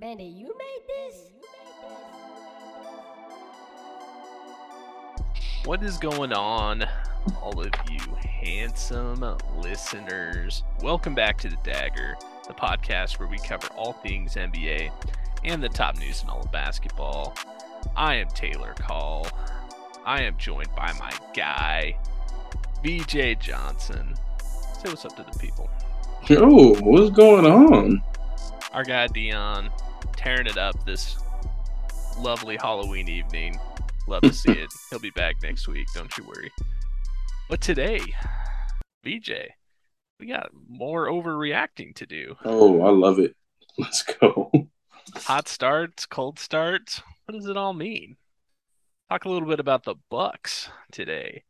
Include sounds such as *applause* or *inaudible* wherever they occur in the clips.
Benny, you made this? What is going on, all of you handsome listeners? Welcome back to the Dagger, the podcast where we cover all things NBA and the top news in all of basketball. I am Taylor Call. I am joined by my guy, BJ Johnson. Say what's up to the people. Yo, what's going on? Our guy Dion tearing it up this lovely Halloween evening. Love to see it. He'll be back next week, don't you worry. But today, VJ, we got more overreacting to do. Oh, I love it. *laughs* Let's go. Hot starts, cold starts. What does it all mean? Talk a little bit about the Bucks today.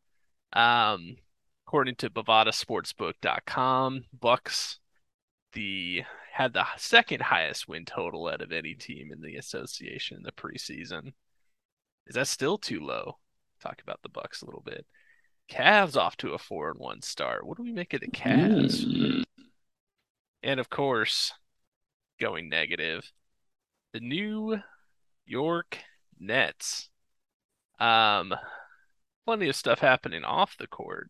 Um, according to BovadaSportsbook.com, Bucks the had the second highest win total out of any team in the association in the preseason. Is that still too low? Talk about the Bucks a little bit. Cavs off to a four and one start. What do we make of the Cavs? Mm. And of course, going negative, the New York Nets. Um, plenty of stuff happening off the court,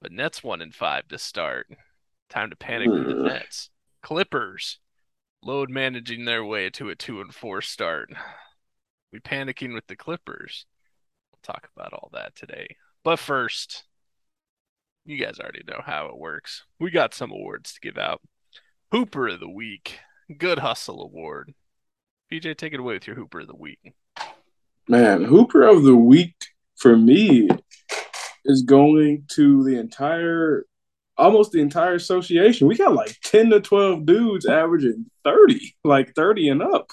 but Nets one and five to start. Time to panic for the Ugh. Nets. Clippers load managing their way to a two and four start. We panicking with the Clippers. We'll talk about all that today. But first, you guys already know how it works. We got some awards to give out. Hooper of the Week, Good Hustle Award. PJ, take it away with your Hooper of the Week. Man, Hooper of the week for me is going to the entire, almost the entire association. We got like 10 to 12 dudes averaging 30, like 30 and up.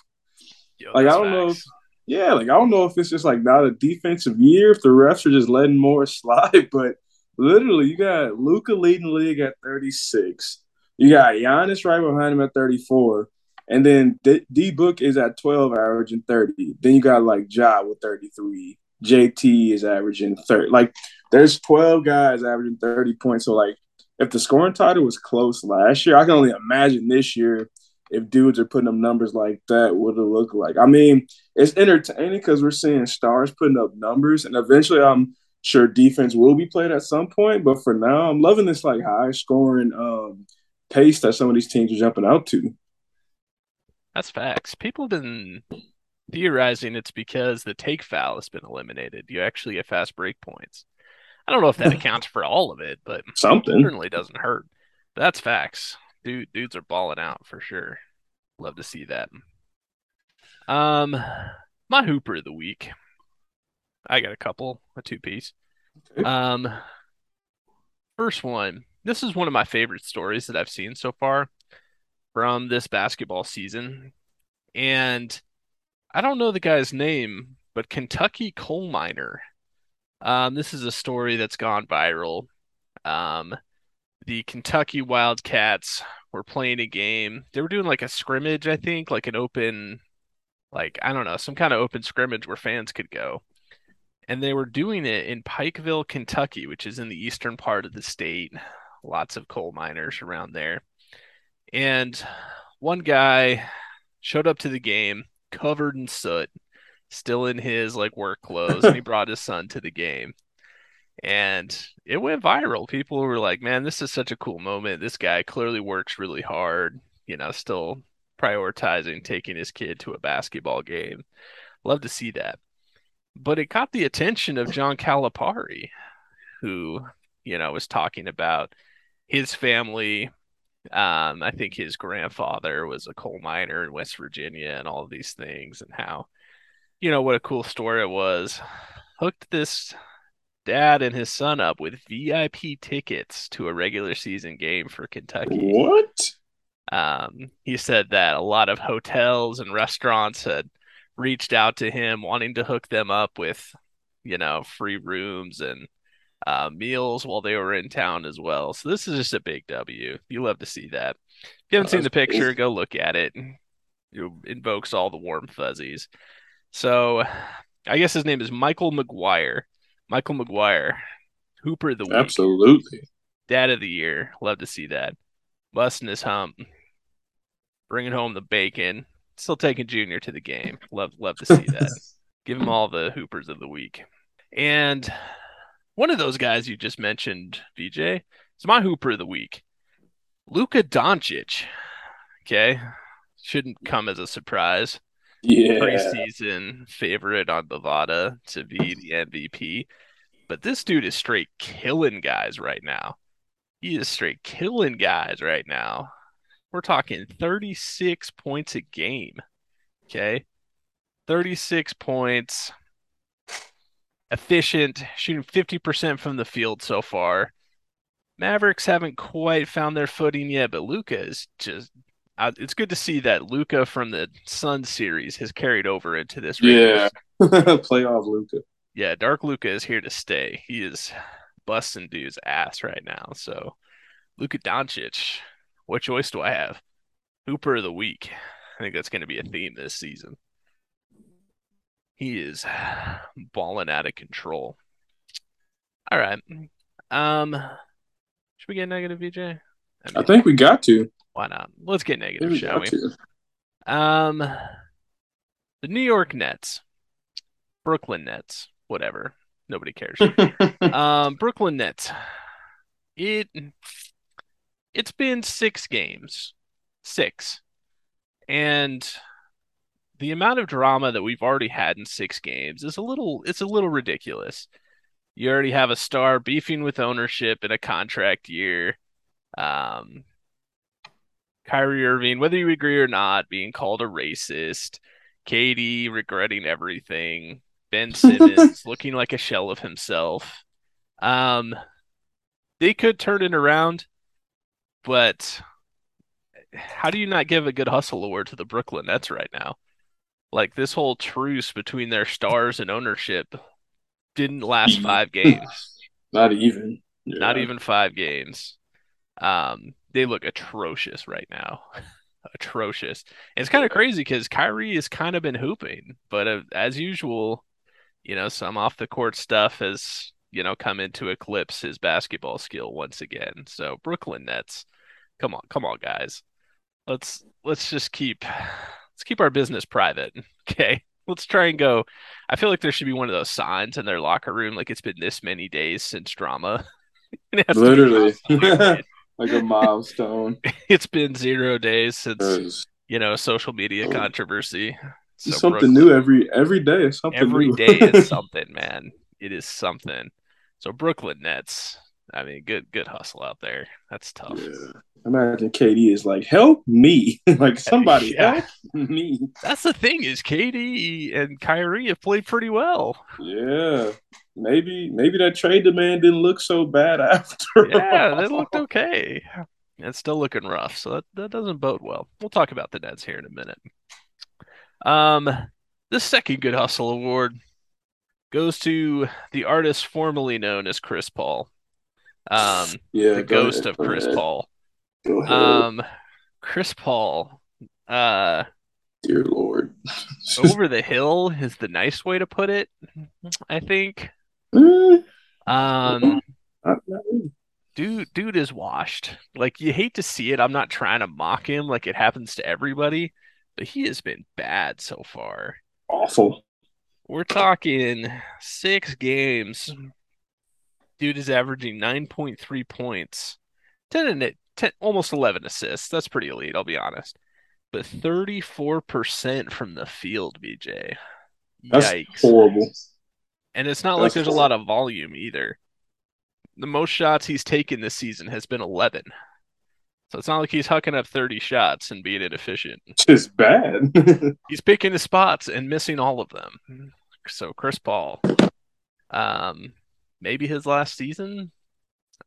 Yo, Like, I don't know facts. Yeah, like I don't know if it's just like not a defensive year, if the refs are just letting more *laughs* slide, but literally you got Luka leading the league at 36. You got Giannis right behind him at 34. And then D, D Book is at 12, averaging 30. Then you got like Ja with 33. JT is averaging 30. Like there's 12 guys averaging 30 points. So like if the scoring title was close last year, I can only imagine this year if dudes are putting up numbers like that, what it look like. I mean, it's entertaining because we're seeing stars putting up numbers, and eventually, I'm sure defense will be played at some point. But for now, I'm loving this like high scoring um, pace that some of these teams are jumping out to. That's facts. People have been theorizing it's because the take foul has been eliminated. You actually get fast break points. I don't know if that *laughs* accounts for all of it, but Something. certainly doesn't hurt. That's facts. Dude, dudes are balling out for sure. Love to see that. Um, my Hooper of the week. I got a couple, a two piece. Okay. Um, first one. This is one of my favorite stories that I've seen so far from this basketball season, and I don't know the guy's name, but Kentucky coal miner. Um, this is a story that's gone viral. Um, the Kentucky Wildcats were playing a game. They were doing like a scrimmage, I think, like an open, like, I don't know, some kind of open scrimmage where fans could go. And they were doing it in Pikeville, Kentucky, which is in the eastern part of the state. Lots of coal miners around there. And one guy showed up to the game covered in soot, still in his like work clothes, and he *laughs* brought his son to the game and it went viral. People were like, "Man, this is such a cool moment. This guy clearly works really hard, you know, still prioritizing taking his kid to a basketball game." Love to see that. But it caught the attention of John Calipari, who, you know, was talking about his family. Um, I think his grandfather was a coal miner in West Virginia and all of these things, and how, you know, what a cool story it was. Hooked this dad and his son up with VIP tickets to a regular season game for Kentucky. What? Um, he said that a lot of hotels and restaurants had reached out to him wanting to hook them up with, you know, free rooms and uh, meals while they were in town as well. So this is just a big W. You love to see that. If you haven't seen the picture, go look at it. It invokes all the warm fuzzies. So I guess his name is Michael McGuire. Michael McGuire, Hooper the Week, Absolutely. Dad of the Year. Love to see that. Busting his hump, bringing home the bacon, still taking Junior to the game. Love love to see that. *laughs* Give him all the hoopers of the week. And one of those guys you just mentioned, VJ, is my hooper of the week. Luka Doncic. Okay. Shouldn't come as a surprise. Yeah. Preseason favorite on Bovada to be the MVP. But this dude is straight killing guys right now. He is straight killing guys right now. We're talking 36 points a game. Okay. 36 points. Efficient, shooting 50% from the field so far. Mavericks haven't quite found their footing yet, but Luka is just. Uh, it's good to see that Luka from the Sun series has carried over into this. Yeah, *laughs* playoff Luka. Yeah, Dark Luka is here to stay. He is busting dude's ass right now. So, Luka Doncic, what choice do I have? Hooper of the week. I think that's going to be a theme this season. He is balling out of control. All right. Um, should we get negative, VJ? I, mean, I think we got to. Why not? Let's get negative, we shall we? Um, the New York Nets, Brooklyn Nets, whatever. Nobody cares. *laughs* um, Brooklyn Nets. It it's been six games, six, and the amount of drama that we've already had in six games is a little it's a little ridiculous. You already have a star beefing with ownership in a contract year. Um, Kyrie Irving, whether you agree or not, being called a racist. KD regretting everything. Ben *laughs* Simmons looking like a shell of himself. Um, they could turn it around, but how do you not give a good hustle award to the Brooklyn Nets right now? Like this whole truce between their stars and ownership didn't last five games. *laughs* Not even. Yeah. Not even five games. Um, they look atrocious right now. *laughs* atrocious. And it's kind of crazy because Kyrie has kind of been hooping, but uh, as usual, you know, some off the court stuff has you know come into eclipse his basketball skill once again. So Brooklyn Nets, come on, come on, guys. Let's let's just keep let's keep our business private. *laughs* Okay. Let's try and go. I feel like there should be one of those signs in their locker room, like it's been this many days since drama. *laughs* Literally. Like a milestone. *laughs* it's been zero days since you know social media oh. controversy. So something Brooklyn, new every every day. Is something every day is *laughs* something, man. It is something. So Brooklyn Nets. I mean, good good hustle out there. That's tough. Yeah. Imagine KD is like, help me. *laughs* like somebody yeah. help me. That's the thing, is KD and Kyrie have played pretty well. Yeah. Maybe maybe that trade demand didn't look so bad *laughs* after. Yeah, they looked okay. It's still looking rough, so that, that doesn't bode well. We'll talk about the Nets here in a minute. Um, the second Good Hustle Award goes to the artist formerly known as Chris Paul. Um, yeah, the ghost ahead, of Chris ahead. Paul. Um, Chris Paul. Uh, dear Lord, *laughs* over the hill is the nice way to put it. I think. Mm. Um, dude, dude is washed. Like you hate to see it. I'm not trying to mock him. Like it happens to everybody, but he has been bad so far. Awful. We're talking six games. Dude is averaging 9.3 points, 10 and 10, almost 11 assists. That's pretty elite, I'll be honest. But 34% from the field, BJ. That's horrible. And it's not That's like there's horrible. a lot of volume either. The most shots he's taken this season has been 11. So it's not like he's hucking up 30 shots and being inefficient. It's just bad. *laughs* he's picking his spots and missing all of them. So Chris Paul, um, maybe his last season.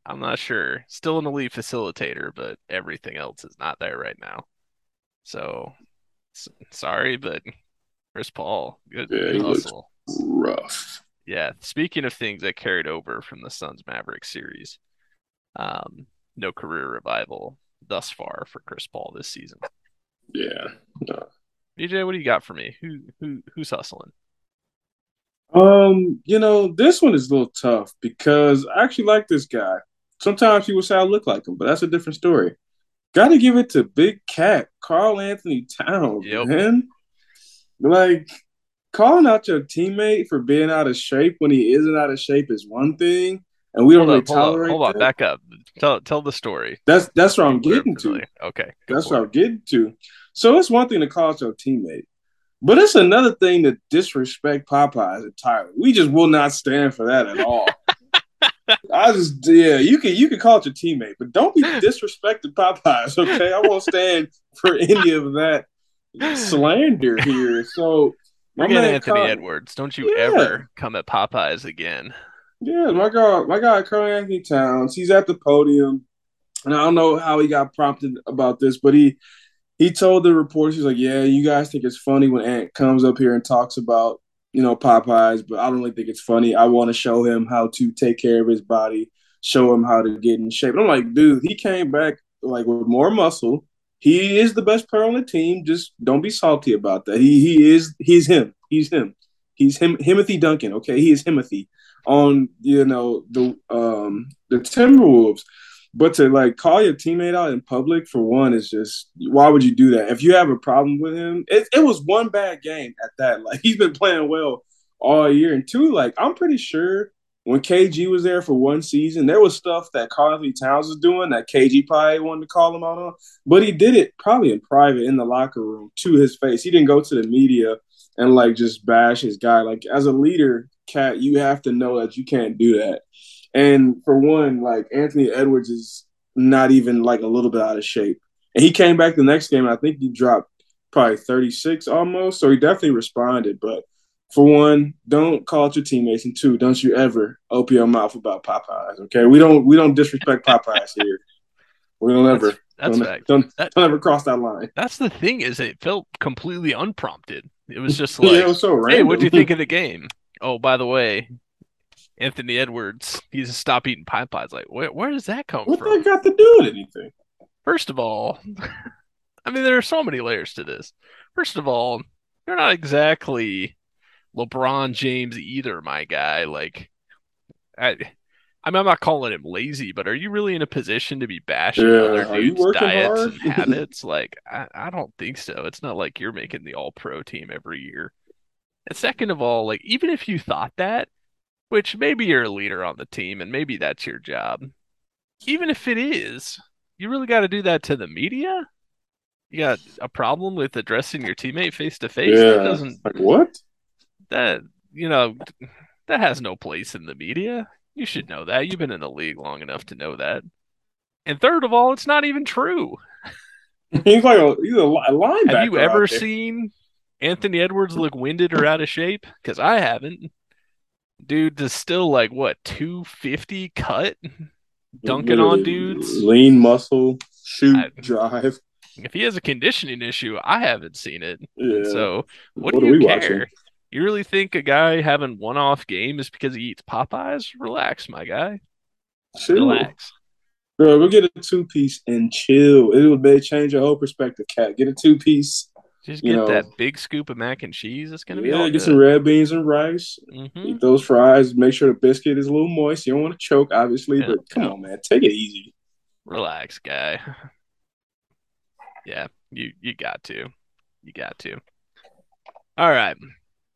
I'm not sure. Still an elite facilitator, but everything else is not there right now. So sorry, but Chris Paul, good, yeah, good hustle. rough. Yeah. Speaking of things that carried over from the Suns Mavericks series, um, no career revival thus far for Chris Paul this season. Yeah. No. DJ, what do you got for me? Who who who's hustling? Um, you know, this one is a little tough because I actually like this guy. Sometimes people say I look like him, but that's a different story. Got to give it to Big Cat, Karl-Anthony Towns, yep. man. Like calling out your teammate for being out of shape when he isn't out of shape is one thing, and we hold don't really tolerate. Hold on, hold on, back up. Tell tell the story. That's that's what I'm getting to. Okay, that's what I'm getting to. So it's one thing to call out your teammate, but it's another thing to disrespect Popeyes entirely. We just will not stand for that at all. *laughs* I just yeah, you can you can call it your teammate, but don't be disrespecting Popeyes, okay? I won't stand for any of that slander here. So Forget Anthony Carl, Edwards. Don't you yeah. ever come at Popeyes again. Yeah, my guy, my guy, Karl-Anthony Towns. He's at the podium, and I don't know how he got prompted about this, but he he told the reporters, he's like, "Yeah, you guys think it's funny when Ant comes up here and talks about you know Popeyes, but I don't really think it's funny. I want to show him how to take care of his body, show him how to get in shape." And I'm like, dude, he came back like with more muscle he is the best player on the team. Just don't be salty about that. He he is he's him. He's him. He's him. Timothy Duncan. Okay, he is Timothy on you know the um the Timberwolves. But to like call your teammate out in public for one is just why would you do that? If you have a problem with him, it, it was one bad game at that. Like *laughs* he's been playing well all year, and two, like I'm pretty sure when KG was there for one season, there was stuff that Karl-Anthony Towns was doing that KG probably wanted to call him out on, but he did it probably in private in the locker room to his face. He didn't go to the media and like just bash his guy. Like as a leader, Cat, you have to know that you can't do that. And for one, like Anthony Edwards is not even like a little bit out of shape. And he came back the next game, I think he dropped probably 36 almost. So he definitely responded. But for one, don't call out your teammates, and two, don't you ever open your mouth about Popeyes. Okay, we don't we don't disrespect Popeyes here. We don't ever. That's, that's don't, don't, that, don't ever cross that line. That's the thing is it felt completely unprompted. It was just like, yeah, was so hey, what do you think of the game? Oh, by the way, Anthony Edwards, he's to stop eating Popeyes. Like, where where does that come what from? What that got to do with anything? First of all, *laughs* I mean, there are so many layers to this. First of all, you're not exactly LeBron James either, my guy. Like, I, I mean, I'm not calling him lazy, but are you really in a position to be bashing yeah, other dudes' diets hard? and habits? like, I, I don't think so. It's not like you're making the All Pro team every year. And second of all, like, even if you thought that, which maybe you're a leader on the team and maybe that's your job, even if it is, you really got to do that to the media. You got a problem with addressing your teammate face to face? Yeah. That doesn't like what? That you know that has no place in the media. You should know that. You've been in the league long enough to know that. And third of all, it's not even true. *laughs* He's like a, he's a linebacker. Have you ever seen Anthony Edwards look winded or out of shape? Because I haven't. Dude is still like what 250 cut, dunking on dudes, lean muscle, shoot, I, drive. If he has a conditioning issue, I haven't seen it. Yeah. So what, what do you care? Watching? You really think a guy having one off game is because he eats Popeyes? Relax, my guy. Chill. Relax. Bro, go get a two piece and chill. It will change your whole perspective, cat. Get a two piece. Just get know. that big scoop of mac and cheese. It's gonna be yeah. get good. some red beans and rice. Mm-hmm. Eat those fries. Make sure the biscuit is a little moist. You don't want to choke, obviously, yeah. but come on, man, take it easy. Relax, guy. *laughs* yeah, you you got to, you got to. All right,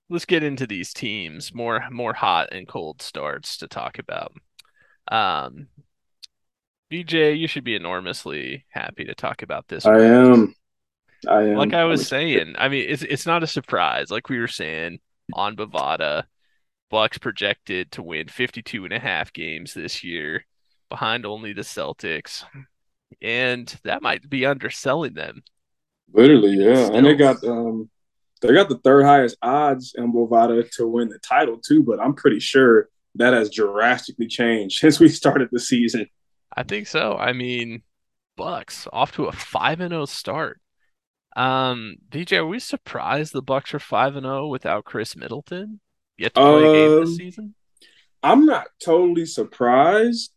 let's get into these teams more more hot and cold starts to talk about. Um, BJ, you should be enormously happy to talk about this. I am. I am. Like I was saying, I mean, it's it's not a surprise. Like we were saying on Bovada, Bucks projected to win 52 and a half games this year, behind only the Celtics. And that might be underselling them. Literally, yeah. Still, and they got um they got the third highest odds in Bovada to win the title too, but I'm pretty sure that has drastically changed *laughs* since we started the season. I think so. I mean, Bucks off to a five and zero oh start. Um, DJ, are we surprised the Bucks are five and zero oh without Khris Middleton? Yet to play um, a game this um, season. I'm not totally surprised,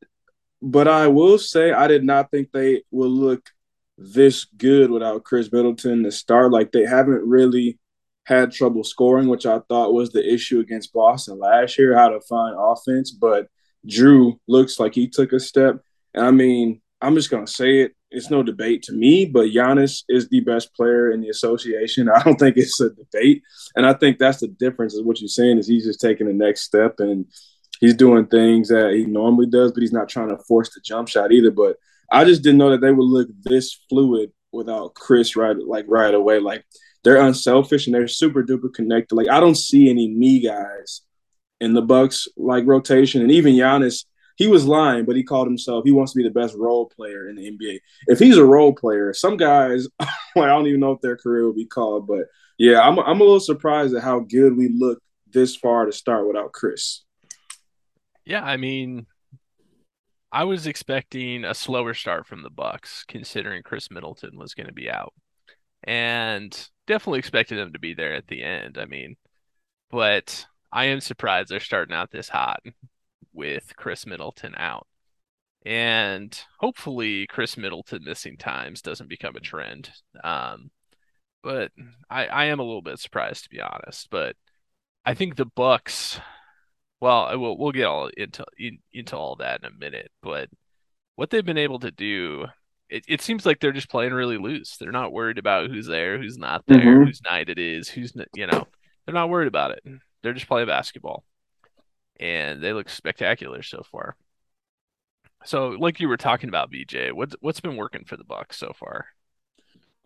but I will say I did not think they would look this good without Khris Middleton to start. Like they haven't really had trouble scoring, which I thought was the issue against Boston last year, how to find offense. But Jrue looks like he took a step. And I mean, I'm just gonna say it. it's no debate to me, but Giannis is the best player in the association. *laughs* I don't think it's a debate. And I think that's the difference is what you're saying is he's just taking the next step and he's doing things that he normally does, but he's not trying to force the jump shot either. But I just didn't know that they would look this fluid without Khris right like right away. Like they're unselfish and they're super duper connected. Like I don't see any me guys in the Bucks like rotation, and even Giannis he was lying, but he called himself. He wants to be the best role player in the NBA. If he's a role player, some guys, *laughs* I don't even know if their career will be called. But yeah, I'm I'm a little surprised at how good we look this far to start without Khris. Yeah, I mean, I was expecting a slower start from the Bucks, considering Khris Middleton was going to be out, and definitely expected them to be there at the end. I mean, but I am surprised they're starting out this hot with Khris Middleton out. And hopefully, Khris Middleton missing times doesn't become a trend. Um, but I, I am a little bit surprised to be honest. But I think the Bucks. Well, we'll we'll get all into in, into all that in a minute. But what they've been able to do, it, it seems like they're just playing really loose. They're not worried about who's there, who's not there, mm-hmm. whose night it is, who's you know. They're not worried about it. They're just playing basketball and they look spectacular so far. So, like you were talking about, BJ, what's what's been working for the Bucks so far?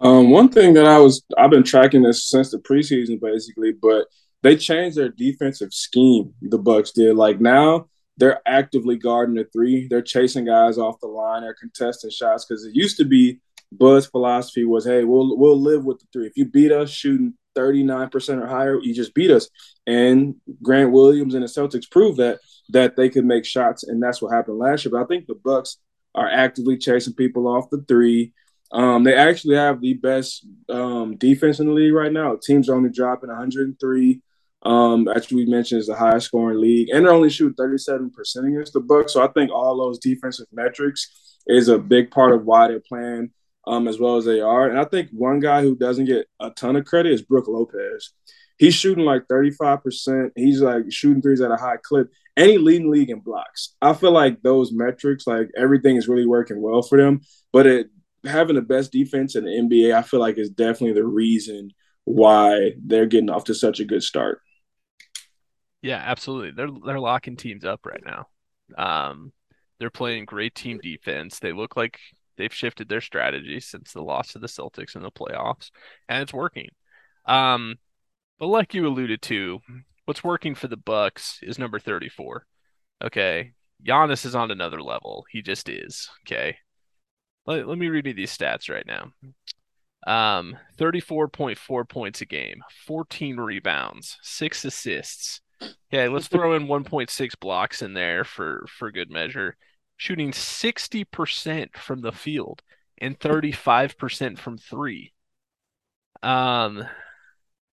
Um, one thing that I was I've been tracking this since the preseason, basically, but they changed their defensive scheme. The Bucks did. Like now, they're actively guarding the three. They're chasing guys off the line. They're contesting shots because it used to be Bud's philosophy was, hey, we'll we'll live with the three. If you beat us shooting 39% or higher, you just beat us. And Grant Williams and the Celtics proved that that they could make shots, and that's what happened last year. But I think the Bucks are actively chasing people off the three. Um, they actually have the best um, defense in the league right now. Teams are only dropping 103. Um, actually, we mentioned is the highest scoring league, and they're only shooting 37% against the Bucks. So I think all those defensive metrics is a big part of why they're playing um, as well as they are. And I think one guy who doesn't get a ton of credit is Brook Lopez. He's shooting like 35%. He's like shooting threes at a high clip. And he leading league in blocks. I feel like those metrics, like everything is really working well for them. But it having the best defense in the NBA, I feel like is definitely the reason why they're getting off to such a good start. Yeah, absolutely. They're they're locking teams up right now. Um, they're playing great team defense. They look like they've shifted their strategy since the loss to the Celtics in the playoffs, and it's working. Um, but like you alluded to, what's working for the Bucks is number 34. Okay. Giannis is on another level. He just is. Okay. Let, let me read you these stats right now. Um, 34.4 points a game, 14 rebounds, six assists. Okay, let's throw in 1.6 blocks in there for for good measure shooting 60% from the field and 35% from three. Um,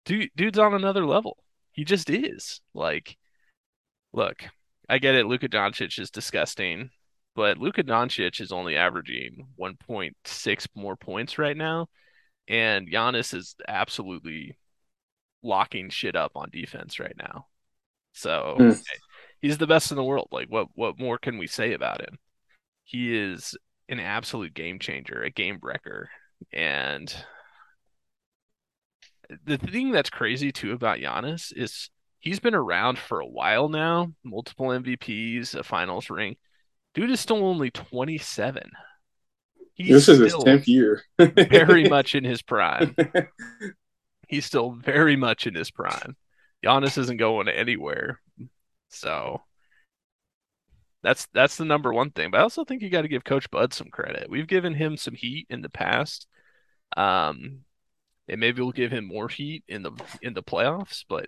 dude, dude's on another level. He just is. Like, look, I get it. Luka Doncic is disgusting, but Luka Doncic is only averaging 1.6 more points right now, and Giannis is absolutely locking shit up on defense right now. So mm he's the best in the world. Like what what more can we say about him? He is an absolute game changer, a game breaker. And the thing that's crazy too about Giannis is he's been around for a while now, multiple MVPs, a finals ring. Dude is still only 27. He's this is his 10th year. very much in his *laughs* prime. He's still very much in his prime. Giannis isn't going anywhere. So that's that's the number one thing. But I also think you got to give Coach Bud some credit. We've given him some heat in the past. Um and maybe we'll give him more heat in the in the playoffs, but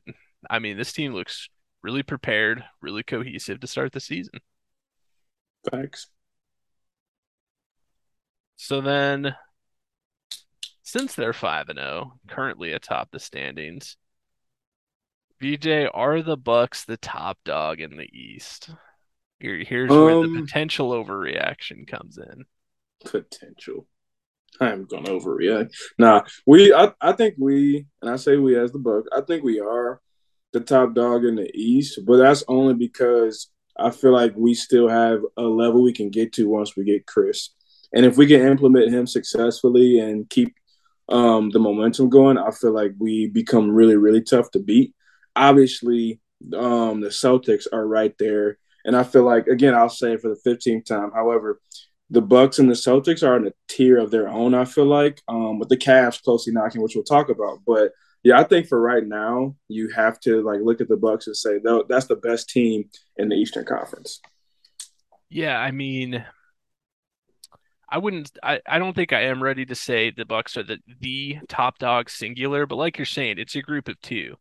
I mean this team looks really prepared, really cohesive to start the season. Thanks. So then since they're 5 and 0, currently atop the standings, BJ, are the Bucks the top dog in the East? Here, here's um, where the um, potential overreaction comes in. Potential. I am gonna overreact. Nah, we. I, I think we, and I say we as the Buck. I think we are the top dog in the East, but that's only because I feel like we still have a level we can get to once we get Khris. And if we can implement him successfully and keep um, the momentum going, I feel like we become really, really tough to beat. Obviously, um, the Celtics are right there, and I feel like again, I'll say it for the 15th time. However, the Bucks and the Celtics are in a tier of their own. I feel like um, with the Cavs closely knocking, which we'll talk about. But yeah, I think for right now, you have to like look at the Bucks and say that's the best team in the Eastern Conference. Yeah, I mean, I wouldn't. I, I don't think I am ready to say the Bucks are the the top dog singular, but like you're saying, it's a group of two.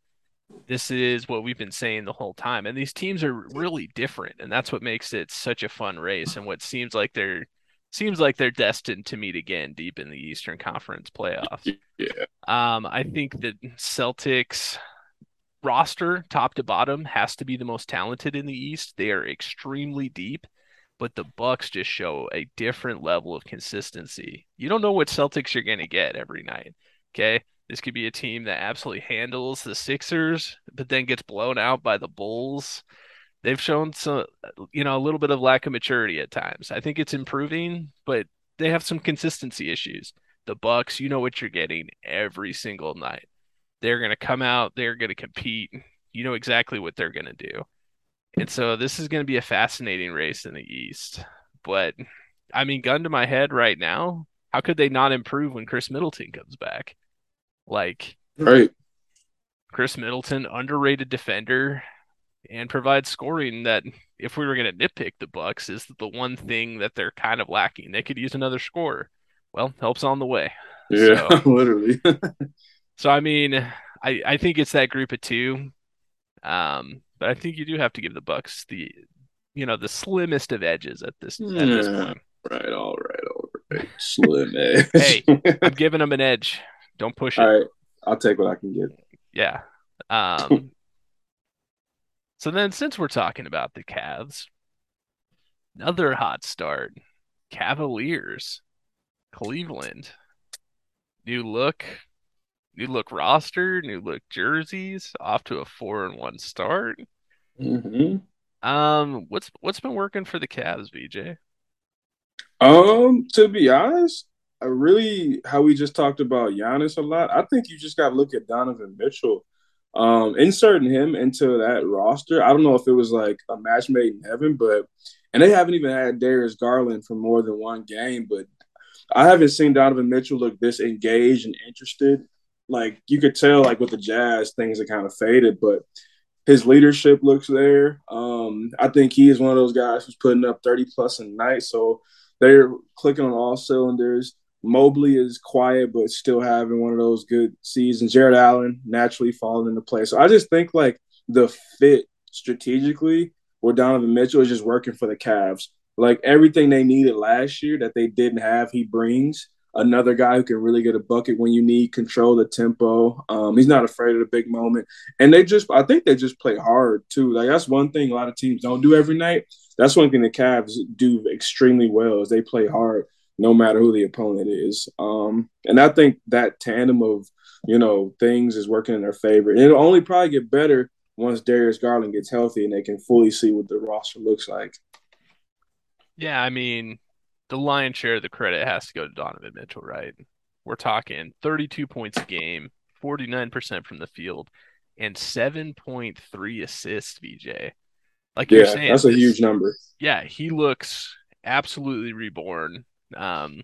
This is what we've been saying the whole time, and these teams are really different, and that's what makes it such a fun race, and what seems like they're seems like they're destined to meet again deep in the Eastern Conference playoffs. Yeah. Um, I think the Celtics roster, top to bottom, has to be the most talented in the East. They are extremely deep, but the Bucks just show a different level of consistency. You don't know what Celtics you're going to get every night. Okay. This could be a team that absolutely handles the Sixers, but then gets blown out by the Bulls they've shown some, you know, a little bit of lack of maturity at times. I think it's improving, but they have some consistency issues. The Bucks, you know what you're getting every single night. They're going to come out, they're going to compete. You know exactly what they're going to do. And so this is going to be a fascinating race in the East. But I mean, gun to my head right now, how could they not improve when Khris Middleton comes back? Like, right. Khris Middleton, underrated defender, and provides scoring that if we were going to nitpick the Bucks is the one thing that they're kind of lacking. They could use another scorer. Well, helps on the way. Yeah, so, *laughs* literally. *laughs* so I mean, I I think it's that group of two. Um, but I think you do have to give the Bucks the you know the slimmest of edges at this yeah, at this point. Right, all right, all right. Slim *laughs* edge. hey, I'm giving them an edge. Don't push it. All right, I'll take what I can get. Yeah. Um, *laughs* so then, since we're talking about the Cavs, another hot start Cavaliers, Cleveland. New look, new look roster, new look jerseys, off to a four and one start. Mm-hmm. Um, what's what's been working for the Cavs, VJ? Um, to be honest, really how we just talked about Giannis a lot. I think you just got to look at Donovan Mitchell um, inserting him into that roster. I don't know if it was like a match made in heaven, but and they haven't even had Darius Garland for more than one game, but I haven't seen Donovan Mitchell look this engaged and interested. Like you could tell, like with the Jazz, things are kind of faded, but his leadership looks there. Um, I think he is one of those guys who's putting up 30 plus a night. So they're clicking on all cylinders. Mobley is quiet, but still having one of those good seasons. Jarrett Allen naturally falling into place. So I just think like the fit strategically where Donovan Mitchell is just working for the Cavs. Like everything they needed last year that they didn't have, he brings another guy who can really get a bucket when you need control the tempo. Um, he's not afraid of the big moment, and they just I think they just play hard too. Like that's one thing a lot of teams don't do every night. That's one thing the Cavs do extremely well is they play hard no matter who the opponent is. Um, and I think that tandem of, you know, things is working in their favor. And it'll only probably get better once Darius Garland gets healthy and they can fully see what the roster looks like. Yeah, I mean, the lion's share of the credit has to go to Donovan Mitchell, right? We're talking 32 points a game, 49% from the field, and 7.3 assists, VJ. Like yeah, you're saying, that's a this, huge number. Yeah, he looks absolutely reborn. Um,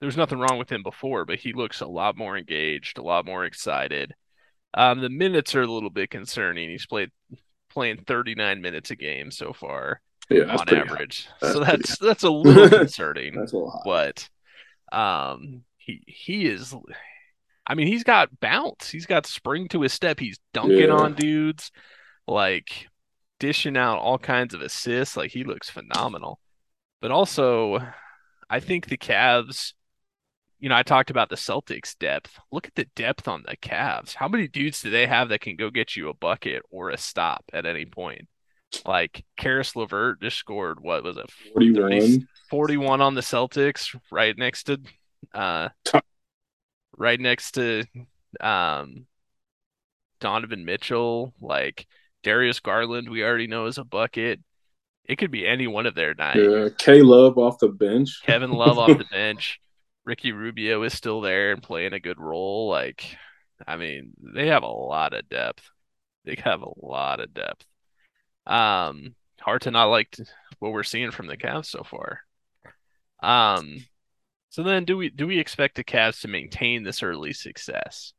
there was nothing wrong with him before, but he looks a lot more engaged, a lot more excited. Um, the minutes are a little bit concerning. He's played playing 39 minutes a game so far yeah, on average. That's so that's that's a little concerning. *laughs* that's a little but um, he he is. I mean, he's got bounce. He's got spring to his step. He's dunking yeah. on dudes, like dishing out all kinds of assists. Like he looks phenomenal. But also, I think the Cavs, you know, I talked about the Celtics depth. Look at the depth on the Cavs. How many dudes do they have that can go get you a bucket or a stop at any point? Like Caris LeVert just scored what was it 41 41 on the Celtics right next to uh right next to um Donovan Mitchell like Darius Garland we already know is a bucket It could be any one of their nine. Yeah, K Love off the bench. Kevin Love off the *laughs* bench. Ricky Rubio is still there and playing a good role. Like, I mean, they have a lot of depth. They have a lot of depth. Um, hard to not like what we're seeing from the Cavs so far. Um, so then do we do we expect the Cavs to maintain this early success?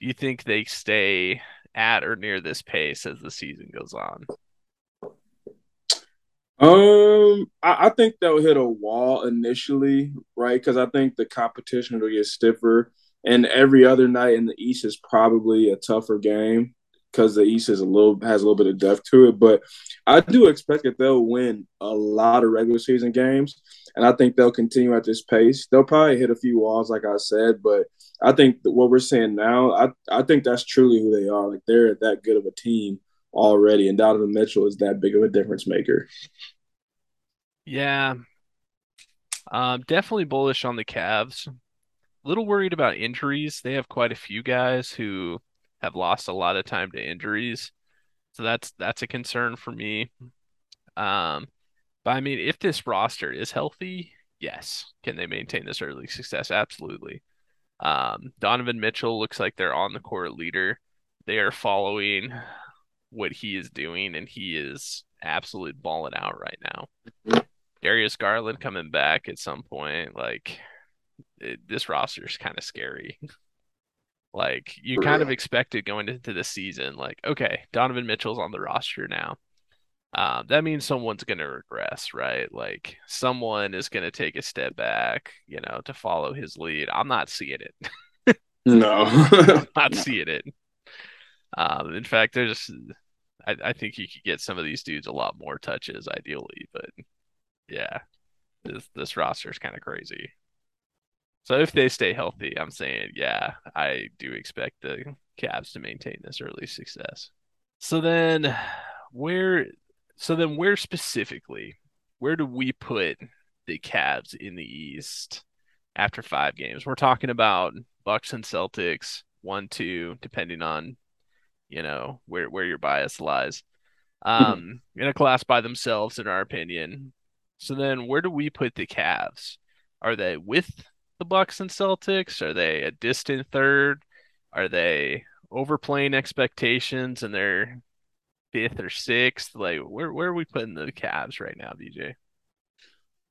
Do you think they stay at or near this pace as the season goes on? Um, I, I think they'll hit a wall initially, right? Because I think the competition will get stiffer, and every other night in the East is probably a tougher game because the East is a little has a little bit of depth to it. But I do expect that they'll win a lot of regular season games, and I think they'll continue at this pace. They'll probably hit a few walls, like I said, but I think what we're seeing now, I I think that's truly who they are. Like they're that good of a team already, and Donovan Mitchell is that big of a difference maker. Yeah, um, definitely bullish on the Cavs. A little worried about injuries. They have quite a few guys who have lost a lot of time to injuries. So that's that's a concern for me. Um, but I mean, if this roster is healthy, yes, can they maintain this early success? Absolutely. Um, Donovan Mitchell looks like they're on the court leader. They are following what he is doing, and he is absolutely balling out right now. Darius Garland coming back at some point, like it, this roster is *laughs* kind of scary. Like you kind of expected going into the season, like, okay, Donovan Mitchell's on the roster now. Um, that means someone's going to regress, right? Like someone is going to take a step back, you know, to follow his lead. I'm not seeing it. *laughs* no, I'm not *laughs* seeing it. Um, in fact, there's, I, I think you could get some of these dudes a lot more touches, ideally, but yeah, this this roster is kind of crazy. So if they stay healthy, I'm saying, yeah, I do expect the Cavs to maintain this early success. So then where so then where specifically, where do we put the Cavs in the East after five games? We're talking about Bucks and Celtics, one, two, depending on, you know, where where your bias lies. Um, in a class by themselves, in our opinion. So then where do we put the Cavs? Are they with the Bucks and Celtics? Are they a distant third? Are they overplaying expectations and they're fifth or sixth? Like where where are we putting the Cavs right now, DJ?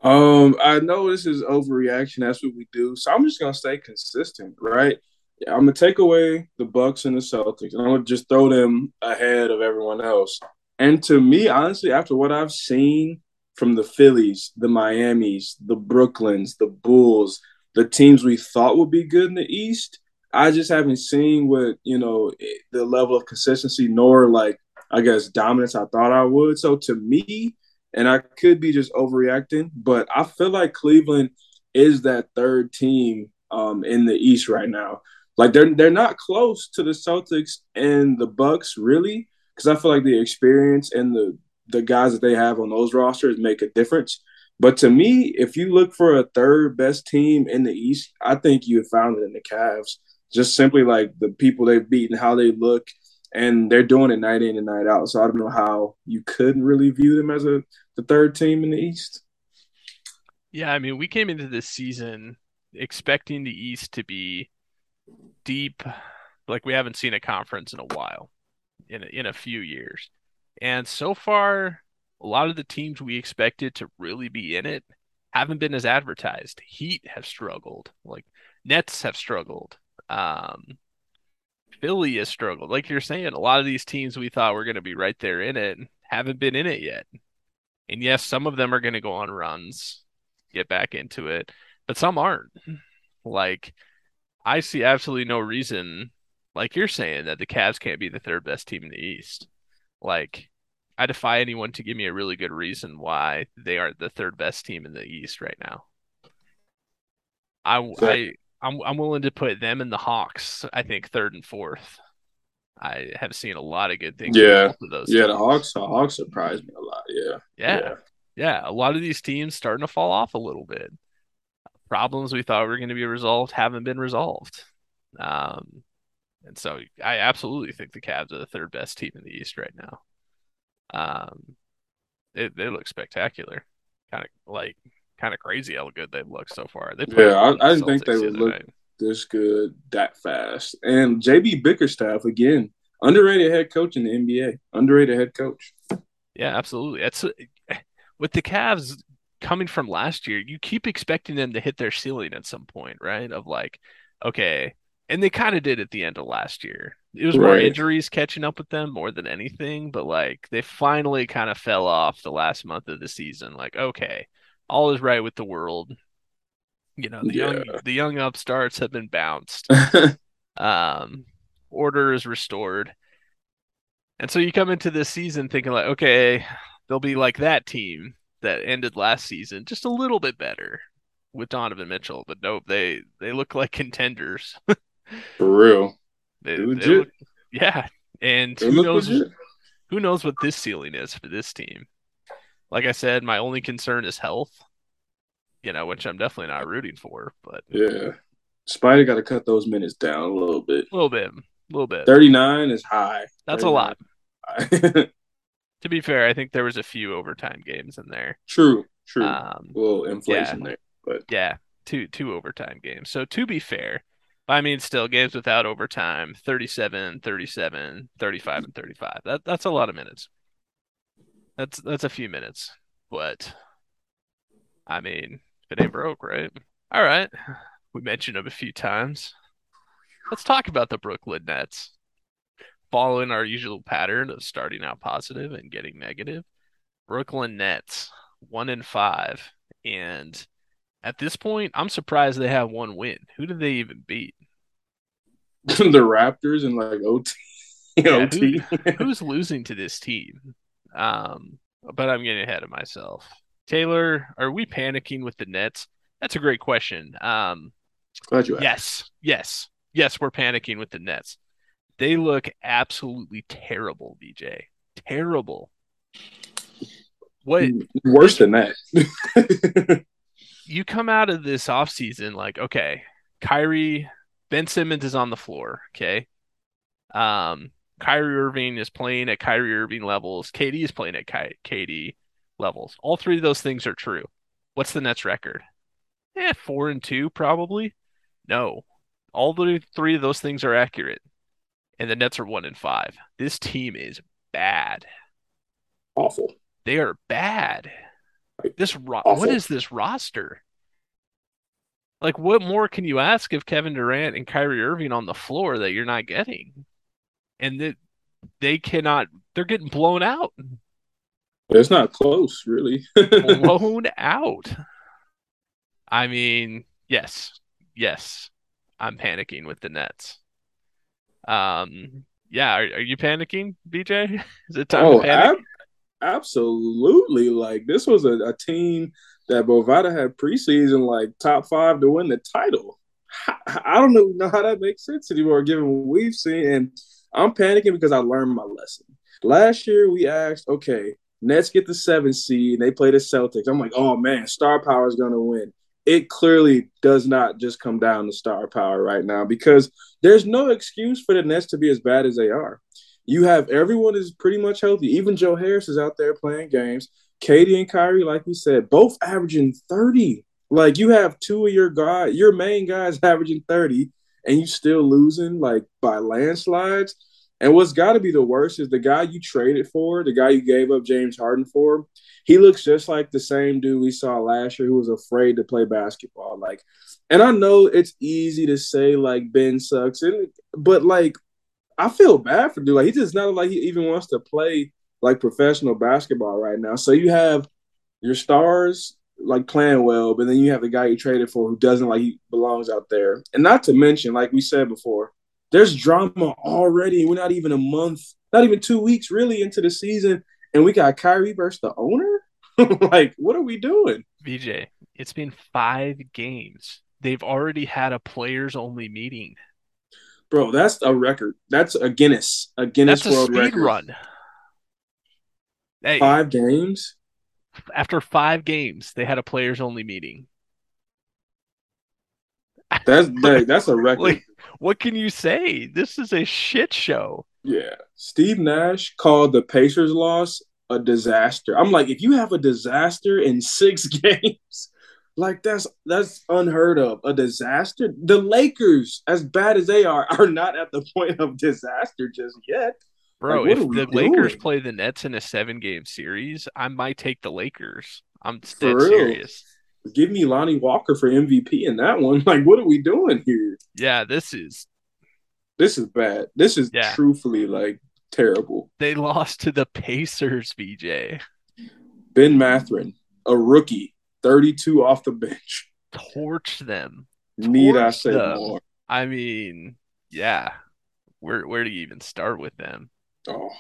Um, I know this is overreaction. That's what we do. So I'm just gonna stay consistent, right? Yeah, I'm gonna take away the Bucks and the Celtics, and I'm gonna just throw them ahead of everyone else. And to me, honestly, after what I've seen from the Phillies, the Miamis, the Brooklyns, the Bulls, the teams we thought would be good in the East. I just haven't seen what you know the level of consistency nor like I guess dominance I thought I would. So to me, and I could be just overreacting, but I feel like Cleveland is that third team um, in the East right now. Like they're they're not close to the Celtics and the Bucks really, because I feel like the experience and the the guys that they have on those rosters make a difference. But to me, if you look for a third best team in the East, I think you found it in the Cavs. Just simply like the people they've beaten, how they look, and they're doing it night in and night out. So I don't know how you couldn't really view them as a the third team in the East. Yeah, I mean, we came into this season expecting the East to be deep, like we haven't seen a conference in a while, in a, in a few years. And so far, a lot of the teams we expected to really be in it haven't been as advertised. Heat have struggled, like Nets have struggled. Um, Philly has struggled. Like you're saying, a lot of these teams we thought were going to be right there in it haven't been in it yet. And yes, some of them are going to go on runs, get back into it, but some aren't. Like I see absolutely no reason, like you're saying, that the Cavs can't be the third best team in the East. Like I defy anyone to give me a really good reason why they are the third best team in the East right now. I, I I'm I'm willing to put them and the Hawks. I think third and fourth. I have seen a lot of good things. Yeah, those yeah. Teams. The Hawks, the Hawks surprised me a lot. Yeah. yeah, yeah, yeah. A lot of these teams starting to fall off a little bit. Problems we thought were going to be resolved haven't been resolved. Um, and so I absolutely think the Cavs are the third best team in the East right now. Um, they, they look spectacular. Kind of like kind of crazy how good they've looked so far. They Yeah, I, I didn't think they would look night. this good that fast. And JB Bickerstaff again, underrated head coach in the NBA. Underrated head coach. Yeah, absolutely. That's with the Cavs coming from last year, you keep expecting them to hit their ceiling at some point, right? Of like, okay, and they kind of did at the end of last year. It was more injuries catching up with them more than anything, but like they finally kind of fell off the last month of the season. Like, okay, all is right with the world. You know, the young the young upstarts have been bounced. *laughs* Um, order is restored. And so you come into this season thinking like, okay, they'll be like that team that ended last season, just a little bit better with Donovan Mitchell. But nope, they they look like contenders. *laughs* For real. They, legit. look, yeah, and They who knows legit. who knows what this ceiling is for this team. Like I said, my only concern is health. You know, which I'm definitely not rooting for, but Yeah. Spider got to cut those minutes down a little bit. a little bit, a little bit. 39 is high. That's a lot. *laughs* 39 is high. To be fair, I think there was a few overtime games in there. true, true. Um, a little inflation there. But Yeah, two two overtime games. So to be fair, I mean still games without overtime, 37, 37, 35 and 35. That that's a lot of minutes. That's that's a few minutes. But I mean, if it ain't broke, right? All right. We mentioned them a few times. Let's talk about the Brooklyn Nets. Following our usual pattern of starting out positive and getting negative, Brooklyn Nets, one in five. And at this point, I'm surprised they have one win. Who did they even beat? *laughs* the Raptors and like OT. *laughs* Yeah, OT. Who's losing to this team? Um, but I'm getting ahead of myself. Taylor, are we panicking with the Nets? That's a great question. Um, Glad you asked. yes, yes, yes, we're panicking with the Nets. They look absolutely terrible, BJ. Terrible. What Worse than that. you come out of this offseason like, okay, Kyrie, Ben Simmons is on the floor, okay? Um, Kyrie Irving is playing at Kyrie Irving levels. KD is playing at Ky- KD levels. All three of those things are true. What's the Nets record? Eh, four and two, probably. No, all the three of those things are accurate, and the Nets are one in five. This team is bad. Awful. They are bad. This ro- Awful. what is this roster? Like, what more can you ask of Kevin Durant and Kyrie Irving on the floor that you're not getting? And that they cannot, they're getting blown out. It's not close, really. *laughs* blown out. I mean, yes, yes, I'm panicking with the Nets. Um, yeah, are, are you panicking, BJ? *laughs* Is it time oh, to panic? ab- absolutely. Like this was a, a team that Bovada had preseason like top five to win the title. I I don't know how that makes sense anymore, given what we've seen. And I'm panicking because I learned my lesson. Last year we asked, okay, Nets get the seven seed and they play the Celtics. I'm like, oh man, star power is gonna win. It clearly does not just come down to star power right now because there's no excuse for the Nets to be as bad as they are. You have everyone is pretty much healthy. Even Joe Harris is out there playing games. KD and Kyrie, like we said, both averaging 30. Like you have two of your guy, your main guys *laughs* averaging 30, and you still losing like by landslides. And what's got to be the worst is the guy you traded for, the guy you gave up James Harden for. He looks just like the same dude we saw last year who was afraid to play basketball. Like, and I know it's easy to say like Ben sucks, and but like I feel bad for dude. Like he just not like he even wants to play like professional basketball right now. So you have your stars like playing well, but then you have the guy you traded for who doesn't like he belongs out there. And not to mention, like we said before, there's drama already. We're not even a month, not even two weeks really into the season, and we got Kyrie versus the owner. *laughs* like, what are we doing? BJ, it's been five games. They've already had a players only meeting. Bro, that's a record. That's a Guinness, a Guinness That's a World speed Record. run. Hey, Five games. after five games, they had a players only meeting. That's that, that's a *laughs* record. Like, what can you say? This is a shit show. Yeah. Steve Nash called the Pacers loss a disaster. I'm like, if you have a disaster in six *laughs* games, like that's that's unheard of. A disaster. The Lakers, as bad as they are, *laughs* are not at the point of disaster just yet. Bro, like, if the doing? Lakers play the Nets in a seven game series, I might take the Lakers. I'm dead serious. Give me Lonnie Walker for MVP in that one. *laughs* Like, what are we doing here? Yeah, this is this is bad. This is yeah. truthfully like terrible. They lost to the Pacers, BJ. Ben Mathurin, a rookie, 32 off the bench. Torch them. Need I say them. more? I mean, yeah. Where where do you even start with them? Oh,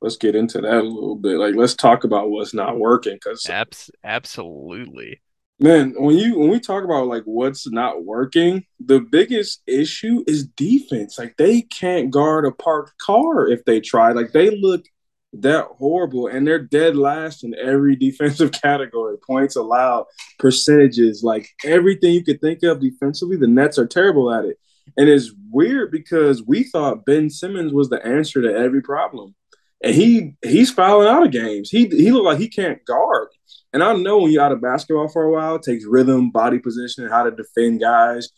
let's get into that a little bit. Like, let's talk about what's not working. Because Abs- absolutely, man, when you when we talk about like what's not working, the biggest issue is defense. Like, they can't guard a parked car if they try. Like, they look that horrible, and they're dead last in every *laughs* defensive category: points allowed, percentages, like everything you could think of defensively. The Nets are terrible at it. And it's weird because we thought Ben Simmons was the answer to every problem. And he he's fouling out of games. He he looked like he can't guard. And I know when you're out of basketball for a while, it takes rhythm, body position, how to defend guys.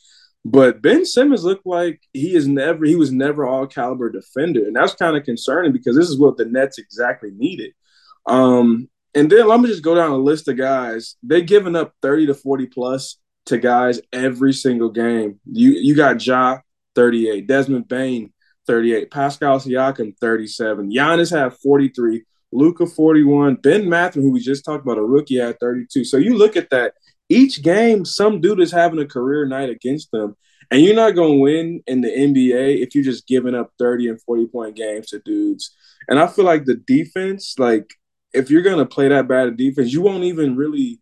But Ben Simmons looked like he is never he was never all caliber defender. And that's kind of concerning because this is what the Nets exactly needed. Um, and then let me just go down a list of guys. They're giving up 30 to 40 plus to guys every single game. You you got Ja 38, Desmond Bane 38, Pascal Siakam 37, Giannis had 43, Luka 41, Ben Mathurin, who we just talked about, a rookie at 32. So you look at that. Each game, some dude is having a career night against them. And you're not going to win in the NBA if you're just giving up 30 and 40 point games to dudes. And I feel like the defense, like, if you're going to play that bad of defense, you won't even really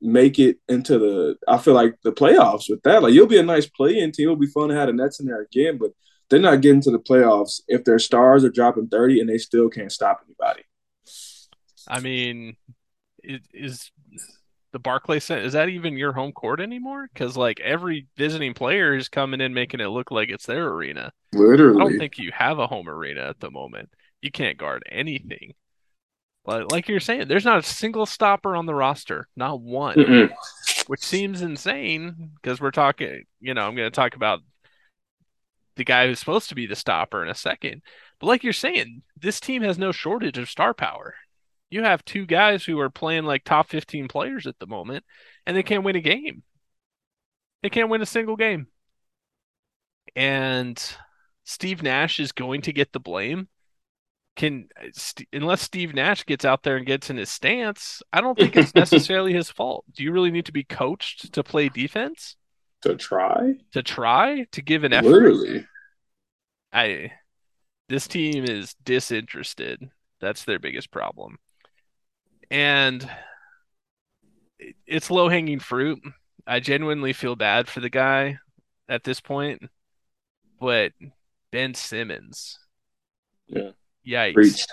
make it into the I feel like the playoffs with that. Like you'll be a nice play-in team. It'll be fun to have the Nets in there again, but they're not getting to the playoffs if their stars are dropping 30 and they still can't stop anybody. I mean, is the Barclays Center is that even your home court anymore? Because like every visiting player is coming in making it look like it's their arena. Literally, I don't think you have a home arena at the moment. You can't guard anything. But like you're saying, there's not a single stopper on the roster, not one, Mm-mm. which seems insane because we're talking. You know, I'm going to talk about the guy who's supposed to be the stopper in a second. But like you're saying, this team has no shortage of star power. You have two guys who are playing like top 15 players at the moment, and they can't win a game. They can't win a single game. And Steve Nash is going to get the blame can unless Steve Nash gets out there and gets in his stance, I don't think it's *laughs* necessarily his fault. Do you really need to be coached to play defense? To try? To try to give an effort. Literally. I this team is disinterested. That's their biggest problem. And it's low hanging fruit. I genuinely feel bad for the guy at this point. But Ben Simmons. Yeah Yikes.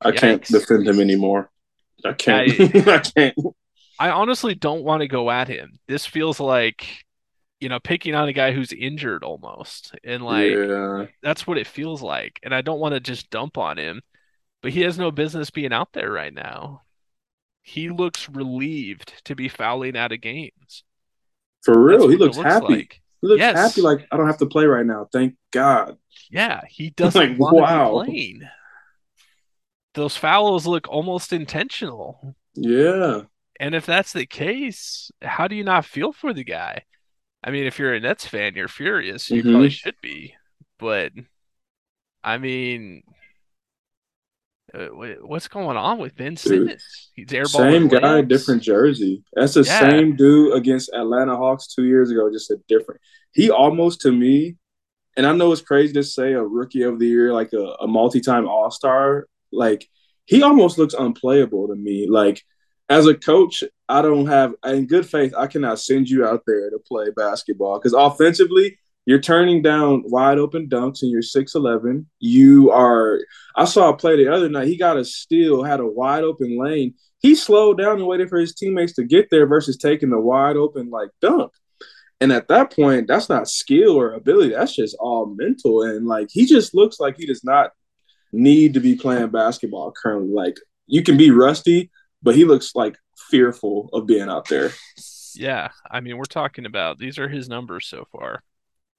I Yikes. can't defend him anymore. I can't. I, *laughs* I can't. I honestly don't want to go at him. This feels like, you know, picking on a guy who's injured almost. And like, yeah. that's what it feels like. And I don't want to just dump on him, but he has no business being out there right now. He looks relieved to be fouling out of games. For real, he looks, looks happy. Like. He looks yes. happy like I don't have to play right now. Thank God. Yeah, he *laughs* doesn't like, want wow. to be playing those fouls look almost intentional. Yeah. And if that's the case, how do you not feel for the guy? I mean, if you're a Nets fan, you're furious. You mm-hmm. probably should be. But I mean, Uh, what's going on with Ben Simmons? He's Same guy, different jersey. That's the yeah. same dude against Atlanta Hawks two years ago, just a different. He almost to me, and I know it's crazy to say a rookie of the year, like a, a multi-time All Star, like he almost looks unplayable to me. Like as a coach, I don't have in good faith. I cannot send you out there to play basketball because offensively, you're turning down wide open dunks and you're 6'11. You are I saw a play the other night. He got a steal, had a wide open lane. He slowed down and waited for his teammates to get there versus taking the wide open like dunk. And at that point, that's not skill or ability. That's just all mental. And like he just looks like he does not need to be playing basketball currently. Like you can be rusty, but he looks like fearful of being out there. Yeah, I mean, we're talking about these are his numbers so far.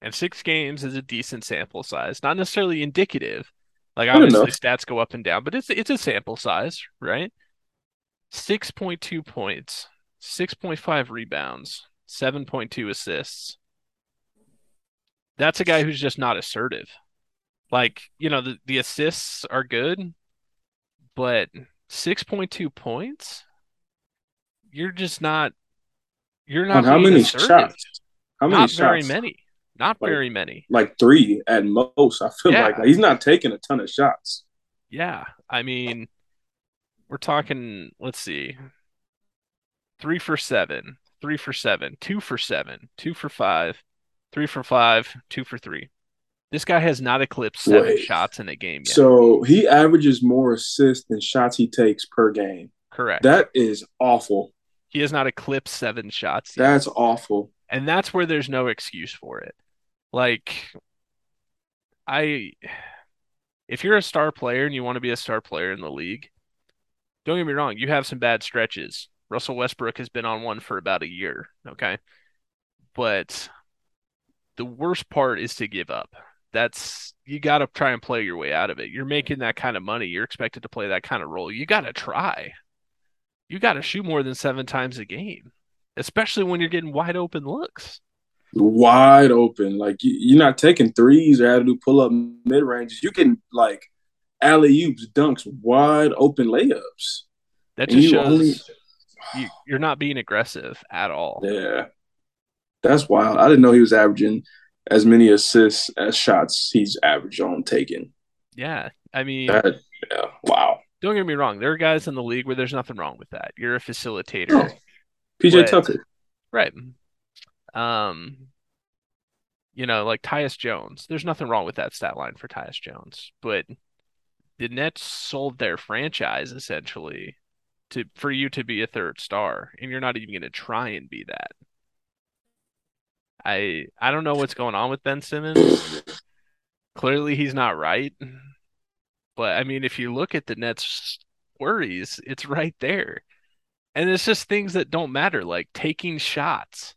And six games is a decent sample size. Not necessarily indicative. Like obviously stats go up and down, but it's it's a sample size, right? 6.2 points, 6.5 rebounds, 7.2 assists. That's a guy who's just not assertive. Like, you know, the, the assists are good, but 6.2 points? You're just not you're not how many assertive. shots? How many not shots? very many. Not Like- very many. Like three at most. I feel Yeah. like. like he's not taking a ton of shots. Yeah. I mean, we're talking, let's see. Three for seven, three for seven, two for seven, two for five, three for five, two for three. This guy has not eclipsed seven Wait. shots in a game yet. So he averages more assists than shots he takes per game. Correct. That is awful. he has not eclipsed seven shots yet. That's awful. And that's where there's no excuse for it. Like, I, if you're a star player and you want to be a star player in the league, don't get me wrong, you have some bad stretches. Russell Westbrook has been on one for about a year, okay? But the worst part is to give up. That's, you got to try and play your way out of it. You're making that kind of money. You're expected to play that kind of role. You got to try. You got to shoot more than seven times a game, especially when you're getting wide open looks. Wide open. Like you, you're not taking threes or how to do pull up mid ranges. You can like alley oops, dunks, wide open layups. That just you shows only- you, you're not being aggressive at all. Yeah. That's wild. I didn't know he was averaging as many assists as shots he's averaged on taking. Yeah. I mean, That yeah. Wow. don't get me wrong. There are guys in the league where there's nothing wrong with that. You're a facilitator. PJ But- Tucker. Right. Um, you know, like Tyus Jones. There's nothing wrong with that stat line for Tyus Jones, but the Nets sold their franchise essentially to for you to be a third star, and you're not even going to try and be that. I I don't know what's going on with Ben Simmons. Clearly, he's not right. But I mean, if you look at the Nets' worries, it's right there. And it's just things that don't matter, like taking shots.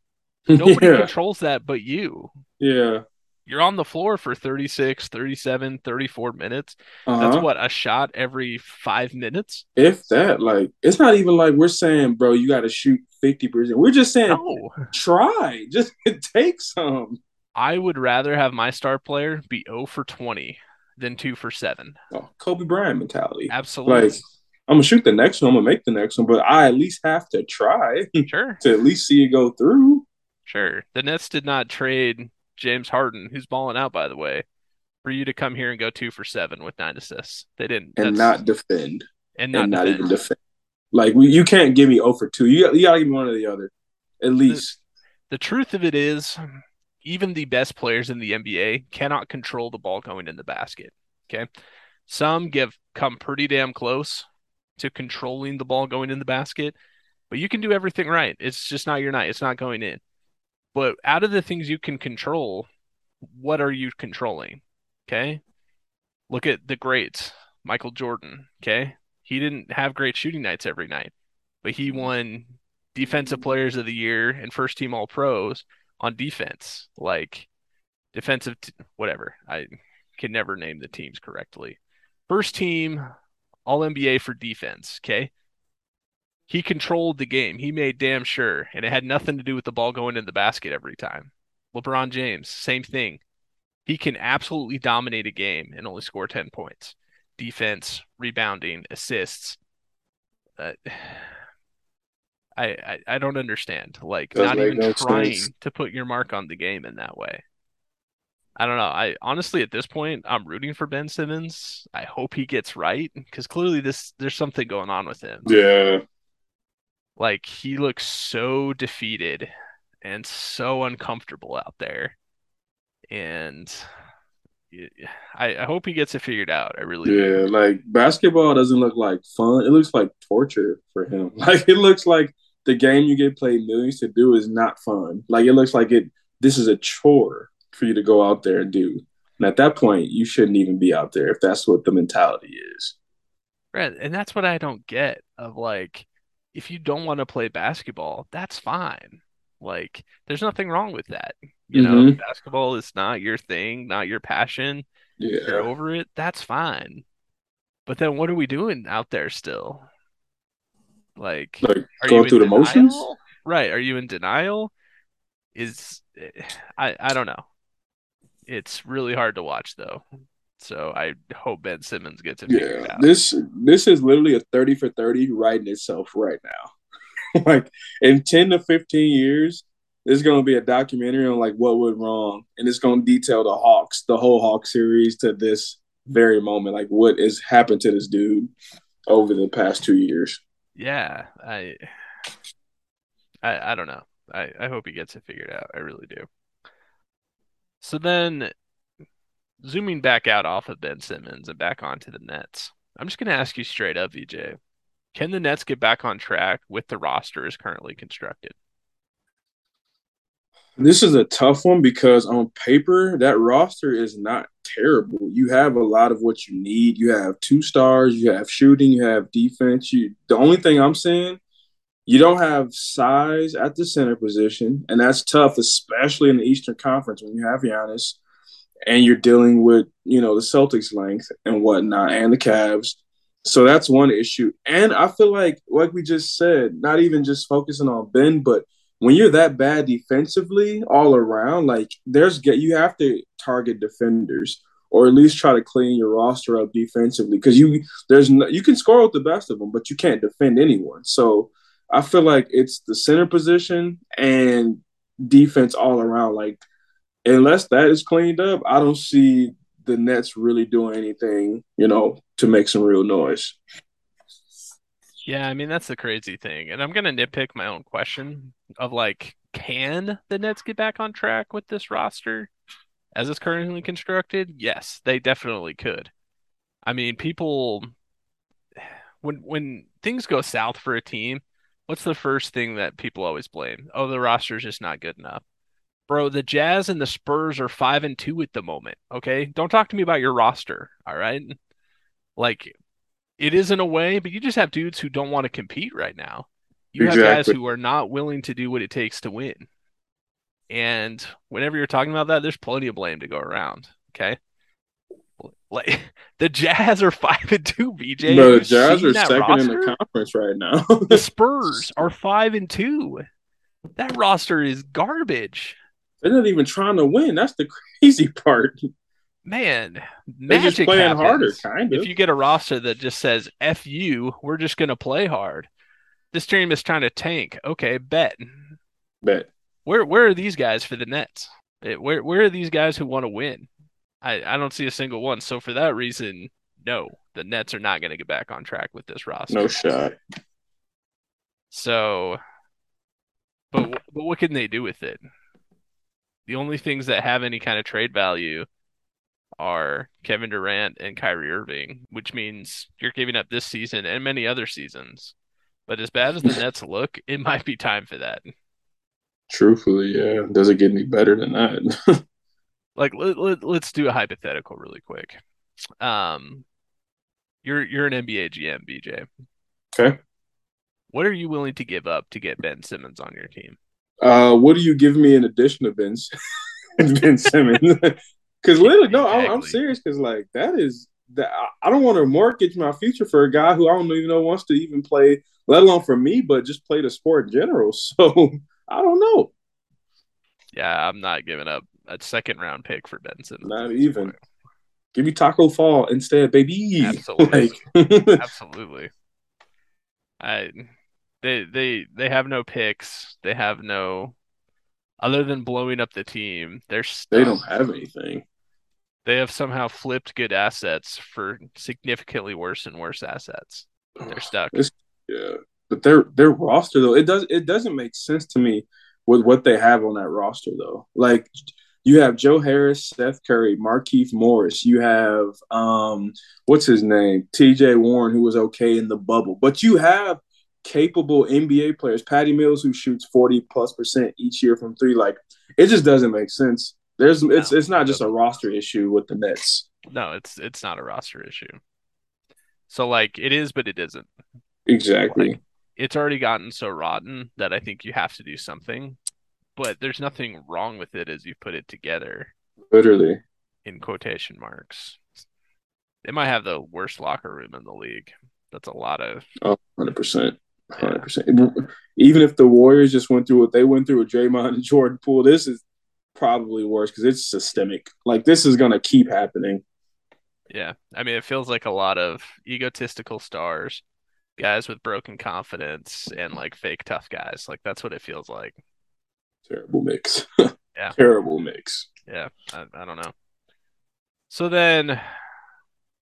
Nobody yeah. controls that but you. Yeah. You're on the floor for 36, 37, 34 minutes. Uh-huh. That's what, a shot every five minutes? If that, like, it's not even like we're saying, bro, you got to shoot 50%. We're just saying, No. try. *laughs* Just take some. I would rather have my star player be 0 for 20 than 2 for 7. Oh, Kobe Bryant mentality. Absolutely. Like, I'm to shoot the next one. I'm to make the next one, but I at least have to try Sure. *laughs* to at least see it go through. Sure. The Nets did not trade James Harden, who's balling out, by the way, for you to come here and go 2 for 7 with 9 assists. They didn't. And not defend. and not and not defend. even defend. Like, we, you can't give me 0 for 2. You, got- you got to give me one or the other. At least. The truth of it is, even the best players in the NBA cannot control the ball going in the basket. Okay. Some give come pretty damn close to controlling the ball going in the basket, but you can do everything right. It's just not your night. It's not going in. But out of the things you can control, what are you controlling? Okay. Look at the greats. Michael Jordan. Okay. He didn't have great shooting nights every night, but he mm-hmm. won defensive players of the year and first team all pros on defense. Like defensive, t- whatever. I can never name the teams correctly. First team all NBA for defense. Okay. He controlled the game. He made damn sure, and it had nothing to do with the ball going in the basket every time. LeBron James, same thing. He can absolutely dominate a game and only score 10 points. Defense, rebounding, assists. Uh, *sighs* I, I I don't understand. Like Doesn't not even no trying sense. to put your mark on the game in that way. I don't know. I honestly at this point I'm rooting for Ben Simmons. I hope he gets right because clearly this there's something going on with him. Yeah. Like he looks so defeated and so uncomfortable out there. And I hope he gets it figured out. I really do. Yeah, like basketball doesn't look like fun. It looks like torture for him. *laughs* Like it looks like the game you get paid millions to do is not fun. Like it looks like it this is a chore for you to go out there and do. And at that point, you shouldn't even be out there if that's what the mentality is. Right, and that's what I don't get of like if you don't want to play basketball, that's fine. Like there's nothing wrong with that. You know, hmm basketball is not your thing, not your passion. You're Yeah, over it, that's fine. But then what are we doing out there still? Like, like are you going in through the motions. Right, are you in denial? Is I I don't know. It's really hard to watch though. So I hope Ben Simmons gets it Yeah, out. this this is literally a thirty for thirty writing itself right now. *laughs* like in ten to fifteen years, there's gonna be a documentary on like what went wrong, and it's gonna detail the Hawks, the whole Hawk series to this very moment, like what has happened to this dude over the past two years. Yeah, I I, I don't know. I, I hope he gets it figured out. I really do. So then, zooming back out off of Ben Simmons and back onto the Nets, I'm just going to ask you straight up, BJ. Can the Nets get back on track with the roster as currently constructed? This is a tough one because on paper, that roster is not terrible. You have a lot of what you need. You have two stars, you have shooting, you have defense. You the only thing I'm saying, you don't have size at the center position, and that's tough, especially in the Eastern Conference when you have Giannis and you're dealing with, you know, the Celtics length and whatnot and the Cavs. So that's one issue. And I feel like, like we just said, not even just focusing on Ben, but when you're that bad defensively all around, like there's get you have to target defenders or at least try to clean your roster up defensively because you there's no, you can score with the best of them, but you can't defend anyone. So I feel like it's the center position and defense all around. Like unless that is cleaned up, I don't see the Nets really doing anything, you know, to make some real noise. Yeah, I mean, that's the crazy thing. And I'm to nitpick my own question of like, can the Nets get back on track with this roster as it's currently constructed? Yes, they definitely could. I mean, people when when things go south for a team, what's the first thing that people always blame? Oh, the roster's just not good enough. Bro, the Jazz and the Spurs are five and two at the moment. Okay. Don't talk to me about your roster. All right. Like it is in a way, but you just have dudes who don't want to compete right now. You have guys who are not willing to do what it takes to win. And whenever you're talking about that, there's plenty of blame to go around. Okay. Like *laughs* the Jazz are five and two, BJ. No, the Jazz are second in the conference right now. The *laughs* Spurs are five and two. That roster is garbage. They're not even trying to win. That's the *laughs* crazy part. Man, they're just playing harder, happens kind if you get a roster that just says F you, we're just gonna play hard. This team is trying to tank. Okay, bet. Bet. Where where are these guys for the Nets? Eh, Where where are these guys who want to win? I, I don't see a single one. So for that reason, no, the Nets are not going to get back on track with this roster. No shot. So, but but what can they do with it? The only things that have any kind of trade value are Kevin Durant and Kyrie Irving, which means you're giving up this season and many other seasons. But as bad as the *laughs* Nets look, it might be time for that. Truthfully, yeah. Does it get any better than that? *laughs* Like let, let, let's do a hypothetical really quick. Um, you're you're an NBA GM, BJ. okay. What are you willing to give up to get Ben Simmons on your team? Uh, what do you give me in addition to Ben, *laughs* ben Simmons? *laughs* Because literally, no, I'm, I'm serious. Because like that is that I don't want to mortgage my future for a guy who I don't even know wants to even play, let alone for me, but just play the sport in general. *laughs* So I don't know. Yeah, I'm not giving up a second round pick for Ben Simmons Not even. point. Give me Taco Fall instead, baby. Absolutely. Like, Absolutely. I they they they have no picks. They have no other than blowing up the team. They're they don't have anything. They have somehow flipped good assets for significantly worse and worse assets. They're stuck. It's yeah, but their their roster though it does it doesn't make sense to me with what they have on that roster though. Like you have Joe Harris, Seth Curry, Markieff Morris. You have um what's his name, T.J. Warren, who was okay in the bubble, but you have capable NBA players, Patty Mills, who shoots forty plus percent each year from three. Like it just doesn't make sense. There's it's No, it's not just a roster issue with the Nets. No, it's it's not a roster issue. So like it is, but it isn't. Exactly. Like it's already gotten so rotten that I think you have to do something. But there's nothing wrong with it as you put it together. Literally. In quotation marks. They might have the worst locker room in the league. That's a lot of oh, 100%. 100%. Even if the Warriors just went through what they went through with Draymond and Jordan Poole, this is probably worse because it's systemic. Like this is going to keep happening. Yeah. I mean, it feels like a lot of egotistical stars, guys with broken confidence, and like fake tough guys. Like that's what it feels like. Terrible mix. *laughs* yeah. Terrible mix. Yeah. I, I don't know. So then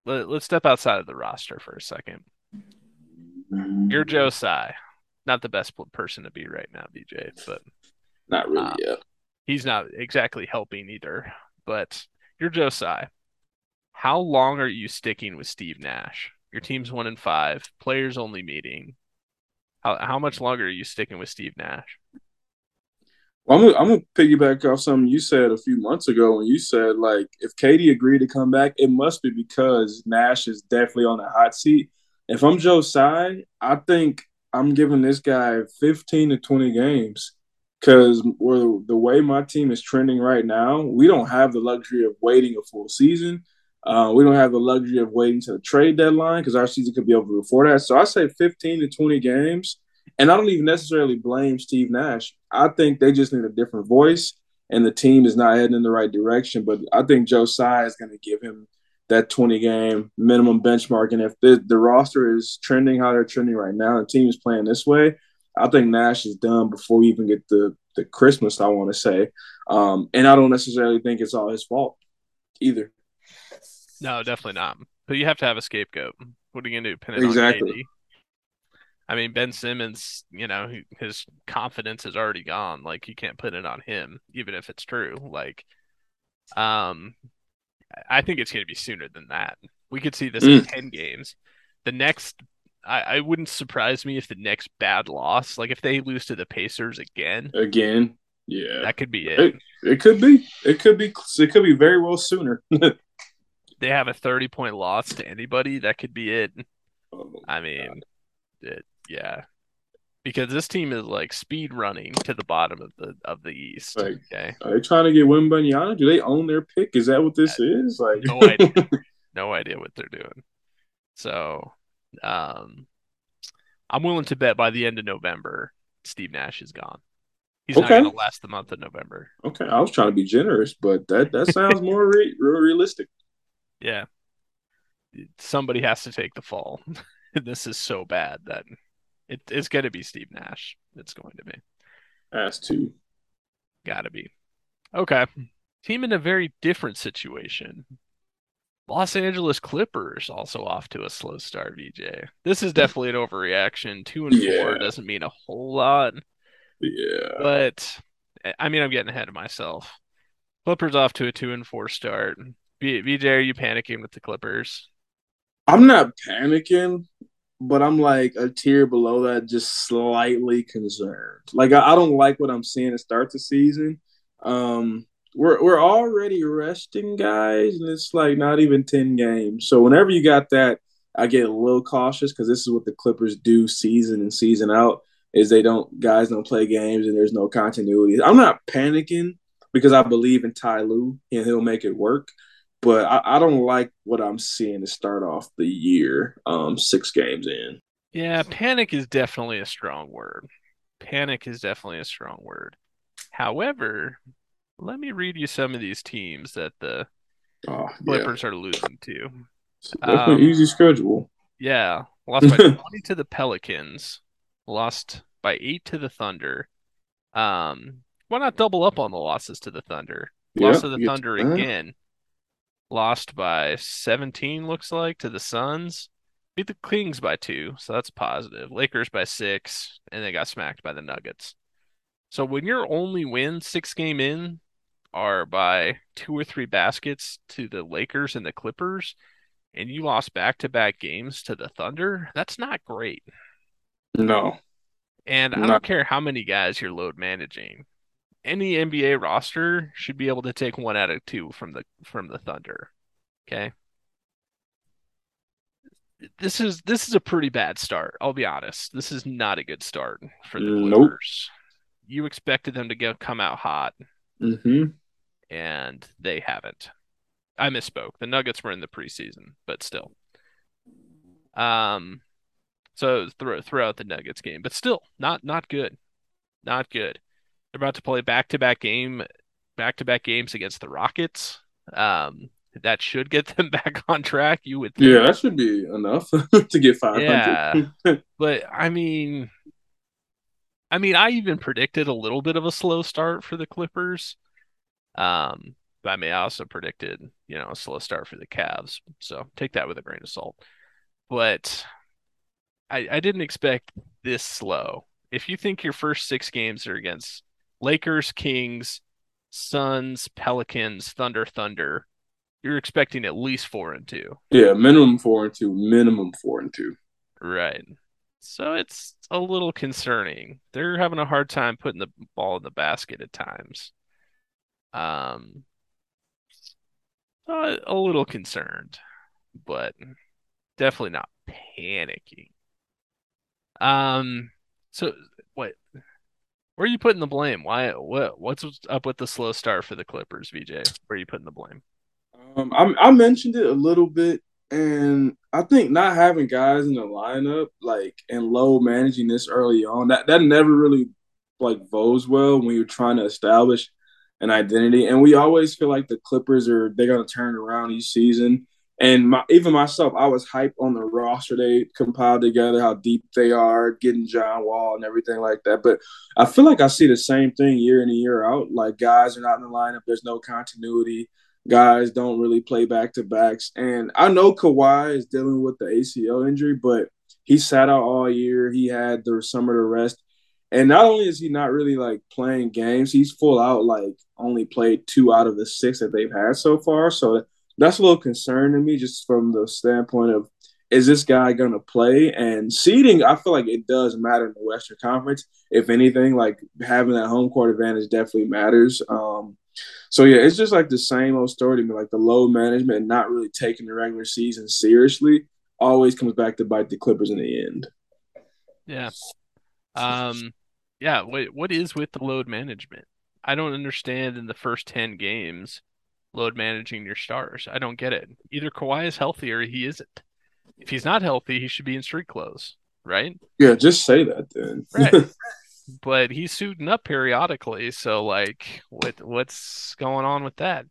let, us step outside of the roster for a second. You're Joe Tsai. Not the best person to be right now, BJ, but not really uh, yet. He's not exactly helping either. But you're Joe Tsai. How long are you sticking with Steve Nash? Your team's one in five, players only meeting. How how much longer are you sticking with Steve Nash? Well, I'm gonna, I'm gonna piggyback off something you said a few months ago when you said like if KD agreed to come back, it must be because Nash is definitely on the hot seat. If I'm Joe Tsai, I think I'm giving this guy 15 to 20 games because the way my team is trending right now, we don't have the luxury of waiting a full season. Uh, we don't have the luxury of waiting to the trade deadline because our season could be over before that. So I say 15 to 20 games. And I don't even necessarily blame Steve Nash. I think they just need a different voice, and the team is not heading in the right direction. But I think Joe Tsai is going to give him that 20 game minimum benchmark. And if the, the roster is trending how they're trending right now, the team is playing this way, I think Nash is done before we even get the, the Christmas, I want to say. Um, and I don't necessarily think it's all his fault either. No, definitely not. But you have to have a scapegoat. What are you going to do? Pin it exactly. on I mean, Ben Simmons, you know, his confidence is already gone. Like, you can't put it on him, even if it's true. Like, um, I think it's going to be sooner than that. We could see this mm. in 10 games. The next, I, I wouldn't surprise me if the next bad loss, like if they lose to the Pacers again. Again. Yeah. That could be it. It, it could be. It could be. It could be very well sooner. *laughs* they have a 30 point loss to anybody. That could be it. Oh, I mean, it, yeah because this team is like speed running to the bottom of the of the East. Like, okay, are they trying to get Wembanyama? Do they own their pick? Is that what this is? Like, no idea, *laughs* no idea what they're doing. So, um, I'm willing to bet by the end of November, Steve Nash is gone. He's okay. not going to last the month of November. Okay, I was trying to be generous, but that that sounds more re- realistic. Yeah, somebody has to take the fall. *laughs* this is so bad that it, it's going to be Steve Nash. It's going to be. Has to. Got to be. Okay. Team in a very different situation. Los Angeles Clippers also off to a slow start, BJ. This is definitely an overreaction. Two and yeah. four doesn't mean a whole lot. Yeah. But eh, I mean, I'm getting ahead of myself. Clippers off to a two and four start. BJ, are you panicking with the Clippers? I'm not panicking but I'm like a tier below that, just slightly concerned. Like I, I don't like what I'm seeing to start the season. Um, we're we're already resting guys, and it's like not even ten games. So whenever you got that, I get a little cautious because this is what the Clippers do season and season out. Is they don't guys don't play games and there's no continuity. I'm not panicking because I believe in Ty Lue and he'll make it work but I, I, don't like what I'm seeing to start off the year, um, six games in. Yeah, panic is definitely a strong word. Panic is definitely a strong word. However, let me read you some of these teams that the oh, Clippers yeah. are losing to. Um, easy schedule. Yeah, lost by *laughs* 20 to the Pelicans, lost by eight to the Thunder. Um, why not double up on the losses to the Thunder? Lost to the Thunder again lost by 17 looks like to the Suns. Beat the Kings by 2, so that's positive. Lakers by 6 and they got smacked by the Nuggets. So when your only win 6 game in are by two or three baskets to the Lakers and the Clippers and you lost back-to-back games to the Thunder, that's not great. No. And I don't care how many guys you're load managing any NBA roster should be able to take one out of two from the from the Thunder. Okay. this is this is a pretty bad start. I'll be honest. This is not a good start for the Nope. Clippers. You expected them to go come out hot, hmm and they haven't. I misspoke. The Nuggets were in the preseason, but still. Um, so throw throw out the Nuggets game, but still not not good. Not good. They're about to play back to back game back to back games against the Rockets. Um, that should get *laughs* them back on track, you would Yeah, that should be enough *laughs* to get 500. Yeah. But I mean, I mean, I even predicted a little bit of a slow start for the Clippers. Um, but I mean, I also predicted, you know, a slow start for the Cavs. So take that with a grain of salt. But I, I didn't expect this slow. If you think your first six games are against Lakers, Kings, Suns, Pelicans, Thunder, Thunder, you're expecting at least four and two. yeah, minimum four and two. Minimum four and two. Right. So it's a little concerning. They're having a hard time putting the ball in the basket at times. Um, so a little concerned, but definitely not panicking. Um, so? Where are you putting the blame? Why? What? What's up with the slow start for the Clippers, BJ? Where are you putting the blame? Um, I, I mentioned it a little bit, and I think not having guys in the lineup, like and load managing this early on, that that never really like bodes well when you're trying to establish an identity. And we always feel like the Clippers are they're gonna turn around each season. And my, even myself, I was hyped on the roster they compiled together, how deep they are, getting John Wall and everything like that. But I feel like I see the same thing year in and year out. Like guys are not in the lineup. There's no continuity guys don't really play back to backs. And I know Kawhi is dealing with the ACL injury, but he sat out all year. He had the summer to rest. And not only is he not really like playing games, he's full out like only played two out of the six that they've had so far. So that's a little concern to me, just from the standpoint of is this guy going to play? And seeding, I feel like it does matter in the Western Conference. If anything, like having that home court advantage definitely matters. Um, so yeah, it's just like the same old story to me, like the load management not really taking the regular season seriously always comes back to bite the Clippers in the end. Yeah. Um, yeah. What what is with the load management? I don't understand in the first 10 games load managing your stars. I don't get it. Either Kawhi is healthy or he isn't. If he's not healthy, he should be in street clothes, right? Yeah, just say that then. Right. *laughs* But he's suiting up periodically, so like what what's going on with that?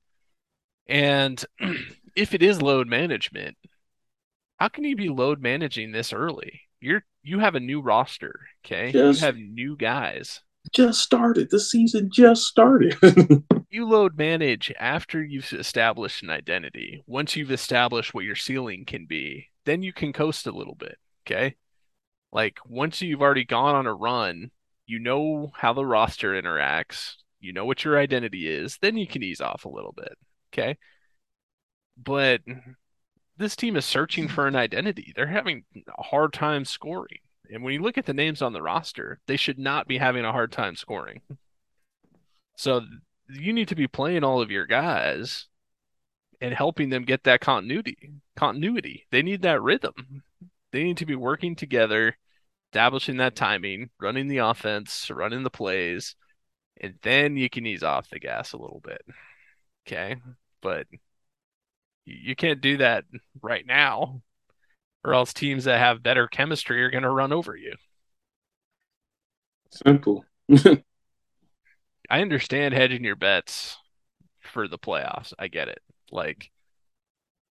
And *clears throat* if it is load management, how can you be load managing this early? You're you have a new roster, okay? You have new guys. just started. The season just started. *laughs* You load manage after you've established an identity. Once you've established what your ceiling can be, then you can coast a little bit, okay? Like once you've already gone on a run, you know how the roster interacts, you know what your identity is, then you can ease off a little bit, okay? But this team is searching for an identity. They're having a hard time scoring. And when you look at the names on the roster, they should not be having a hard time scoring. So you need to be playing all of your guys and helping them get that continuity. Continuity. They need that rhythm. They need to be working together, establishing that timing, running the offense, running the plays, and then you can ease off the gas a little bit. Okay? But you can't do that right now, or else teams that have better chemistry are going to run over you. Simple. *laughs* I understand hedging your bets for the playoffs. I get it. Like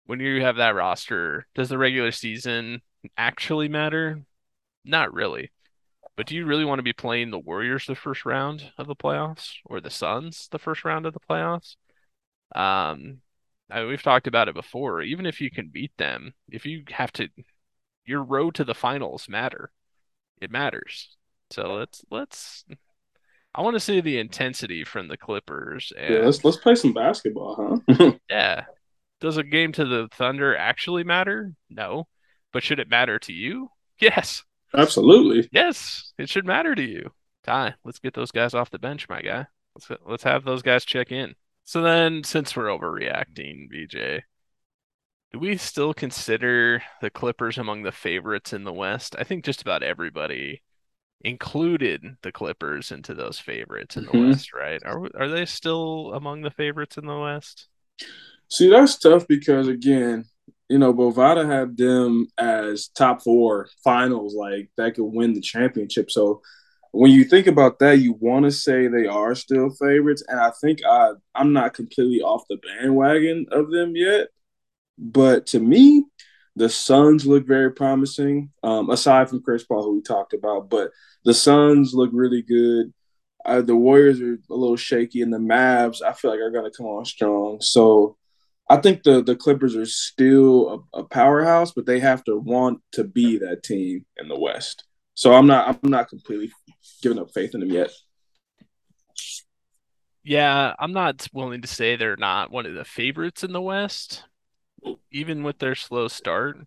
when you have that roster, does the regular season actually matter? Not really. But do you really want to be playing the Warriors the first round of the playoffs or the Suns the first round of the playoffs? Um, I we've talked about it before. Even if you can beat them, if you have to, your road to the finals matter. It matters. So let's let's. I want to see the intensity from the Clippers, yeah, and let's let's play some basketball, huh? *laughs* yeah, does a game to the Thunder actually matter? No, but should it matter to you? Yes, Absolutely. yes, it should matter to you. Ty, let's get those guys off the bench, my guy. Let's let's have those guys check in. So then, since we're overreacting, BJ, Do we still consider the Clippers among the favorites in the West? I think just about everybody included the Clippers into those favorites in the hmm West, right? Are are they still among the favorites in the West? See, that's tough because again, you know, Bovada had them as top four finals, like that could win the championship. So when you think about that, you want to say they are still favorites, and I think I I'm not completely off the bandwagon of them yet. But to me, the Suns look very promising. Um, aside from Chris Paul, who we talked about, but the Suns look really good. Uh, the Warriors are a little shaky, and the Mavs I feel like are going to come on strong. So I think the the Clippers are still a, a powerhouse, but they have to want to be that team in the West. So I'm not I'm not completely giving up faith in them yet. Yeah, I'm not willing to say they're not one of the favorites in the West, even with their slow start.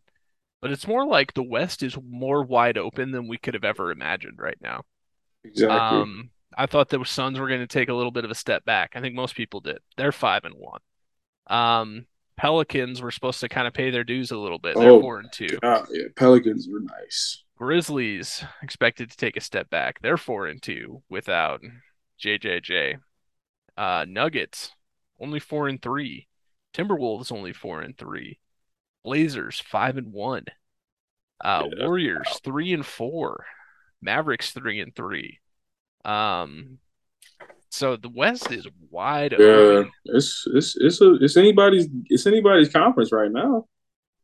But it's more like the West is more wide open than we could have ever imagined right now. Exactly. Um, I thought the Suns were going to take a little bit of a step back. I think most people did. They're five and one. Um, Pelicans were supposed to kind of pay their dues a little bit. They're Oh four and two. God, yeah, Pelicans were nice. Grizzlies expected to take a step back. They're four and two without JJJ. Uh, Nuggets only four and three. Timberwolves only four and three. Blazers five and one. Uh, Yeah, Warriors three and four. Mavericks three and three. Um, so the West is wide yeah. open. It's it's it's a it's anybody's it's anybody's conference right now.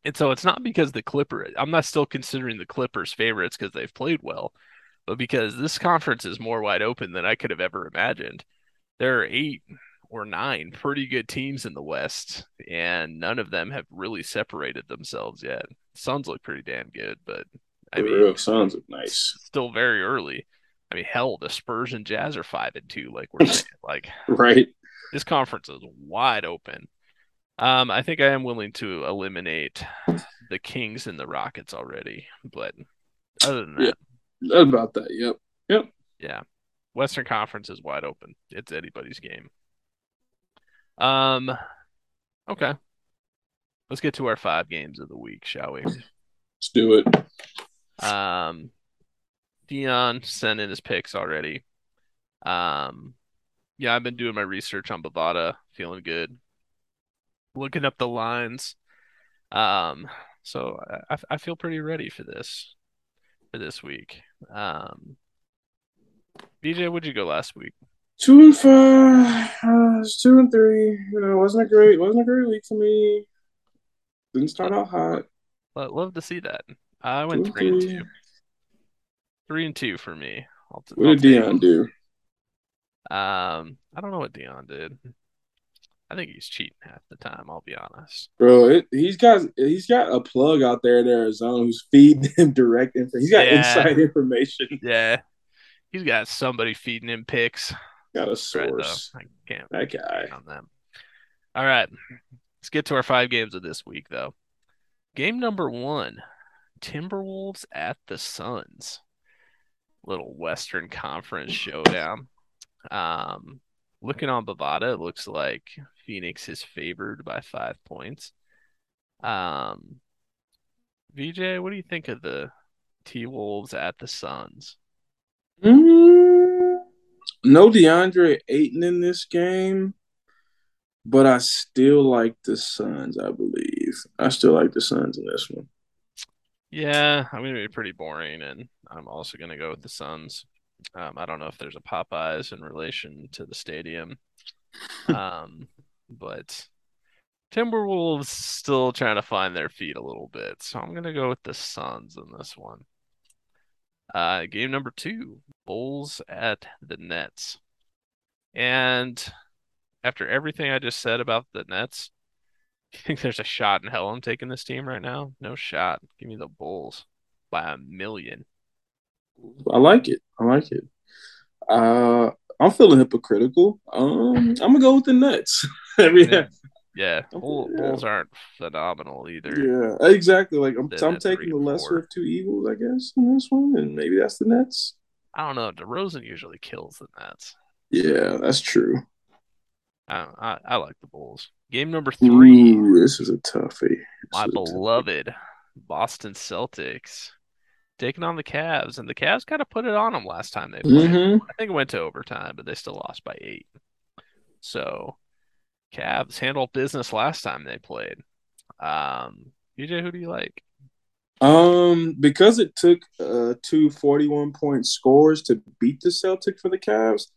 And so it's not because the Clipper, I'm not still considering the Clippers favorites because they've played well, but because this conference is more wide open than I could have ever imagined. There are eight or nine pretty good teams in the West, and none of them have really separated themselves yet. Suns look pretty damn good, but I The mean, Suns look nice, still very early. I mean, hell, the Spurs and Jazz are five and two, like we're *laughs* saying. Like right? this conference is wide open. Um, I think I am willing to eliminate the Kings and the Rockets already, but other than Yeah, that, about that. Yep, yep. yeah, Western Conference is wide open. It's anybody's game. Um, okay, let's get to our five games of the week, shall we? Let's do it. Um, Dion sent in his picks already. Um, yeah, I've been doing my research on Bovada, feeling good, looking up the lines. Um, so I, I feel pretty ready for this for this week. Um, BJ, what'd you go last week? Two and five. Uh, two and three. You know, wasn't a great wasn't a great week for me. Didn't start out hot. But Love to see that. I went three and two. Three and two for me. I'll What I'll did Dion do. Um, I don't know what Dion did. I think he's cheating half the time, I'll be honest. bro? It, he's got he's got a plug out there in Arizona who's feeding *laughs* him direct info. He's got Yeah, inside *laughs* information. yeah. He's got somebody feeding him picks. Got a Right source. I can't That can't guy. on them. All right. Let's get to our five games of this week though. Game number one, Timberwolves at the Suns. Little Western Conference showdown. Um, looking on Bovada, it looks like Phoenix is favored by five points. Um, BJ, what do you think of the T Wolves at the Suns? Mm, no DeAndre Ayton in this game, but I still like the Suns. I believe I still like the Suns in this one. Yeah, I'm gonna be pretty boring, and I'm also gonna go with the Suns. Um, I don't know if there's a Popeyes in relation to the stadium, *laughs* um, but Timberwolves still trying to find their feet a little bit, so I'm gonna go with the Suns in this one. Uh, game number two, Bulls at the Nets. And after everything I just said about the Nets, *laughs* you think there's a shot in hell I'm taking this team right now? No shot. Give me the Bulls by a million. I like it. I like it. Uh, I'm feeling hypocritical. Um, I'm gonna go with the Nets. *laughs* I mean, Yeah, yeah. Bull, yeah, Bulls aren't phenomenal either. yeah, exactly. Like I'm, I'm taking the lesser of two evils, I guess, in this one, and maybe that's the Nets. I don't know. DeRozan usually kills the Nets. Yeah, that's true. I, I, I like the Bulls. Game number three. Ooh, this is a toughie. My beloved Boston Celtics taking on the Cavs, and the Cavs kind of put it on them last time they played. Mm-hmm. I think it went to overtime, but they still lost by eight. So, Cavs handled business last time they played. Um, BJ, who do you like? Um, because it took uh two 41 point scores to beat the Celtics for the Cavs,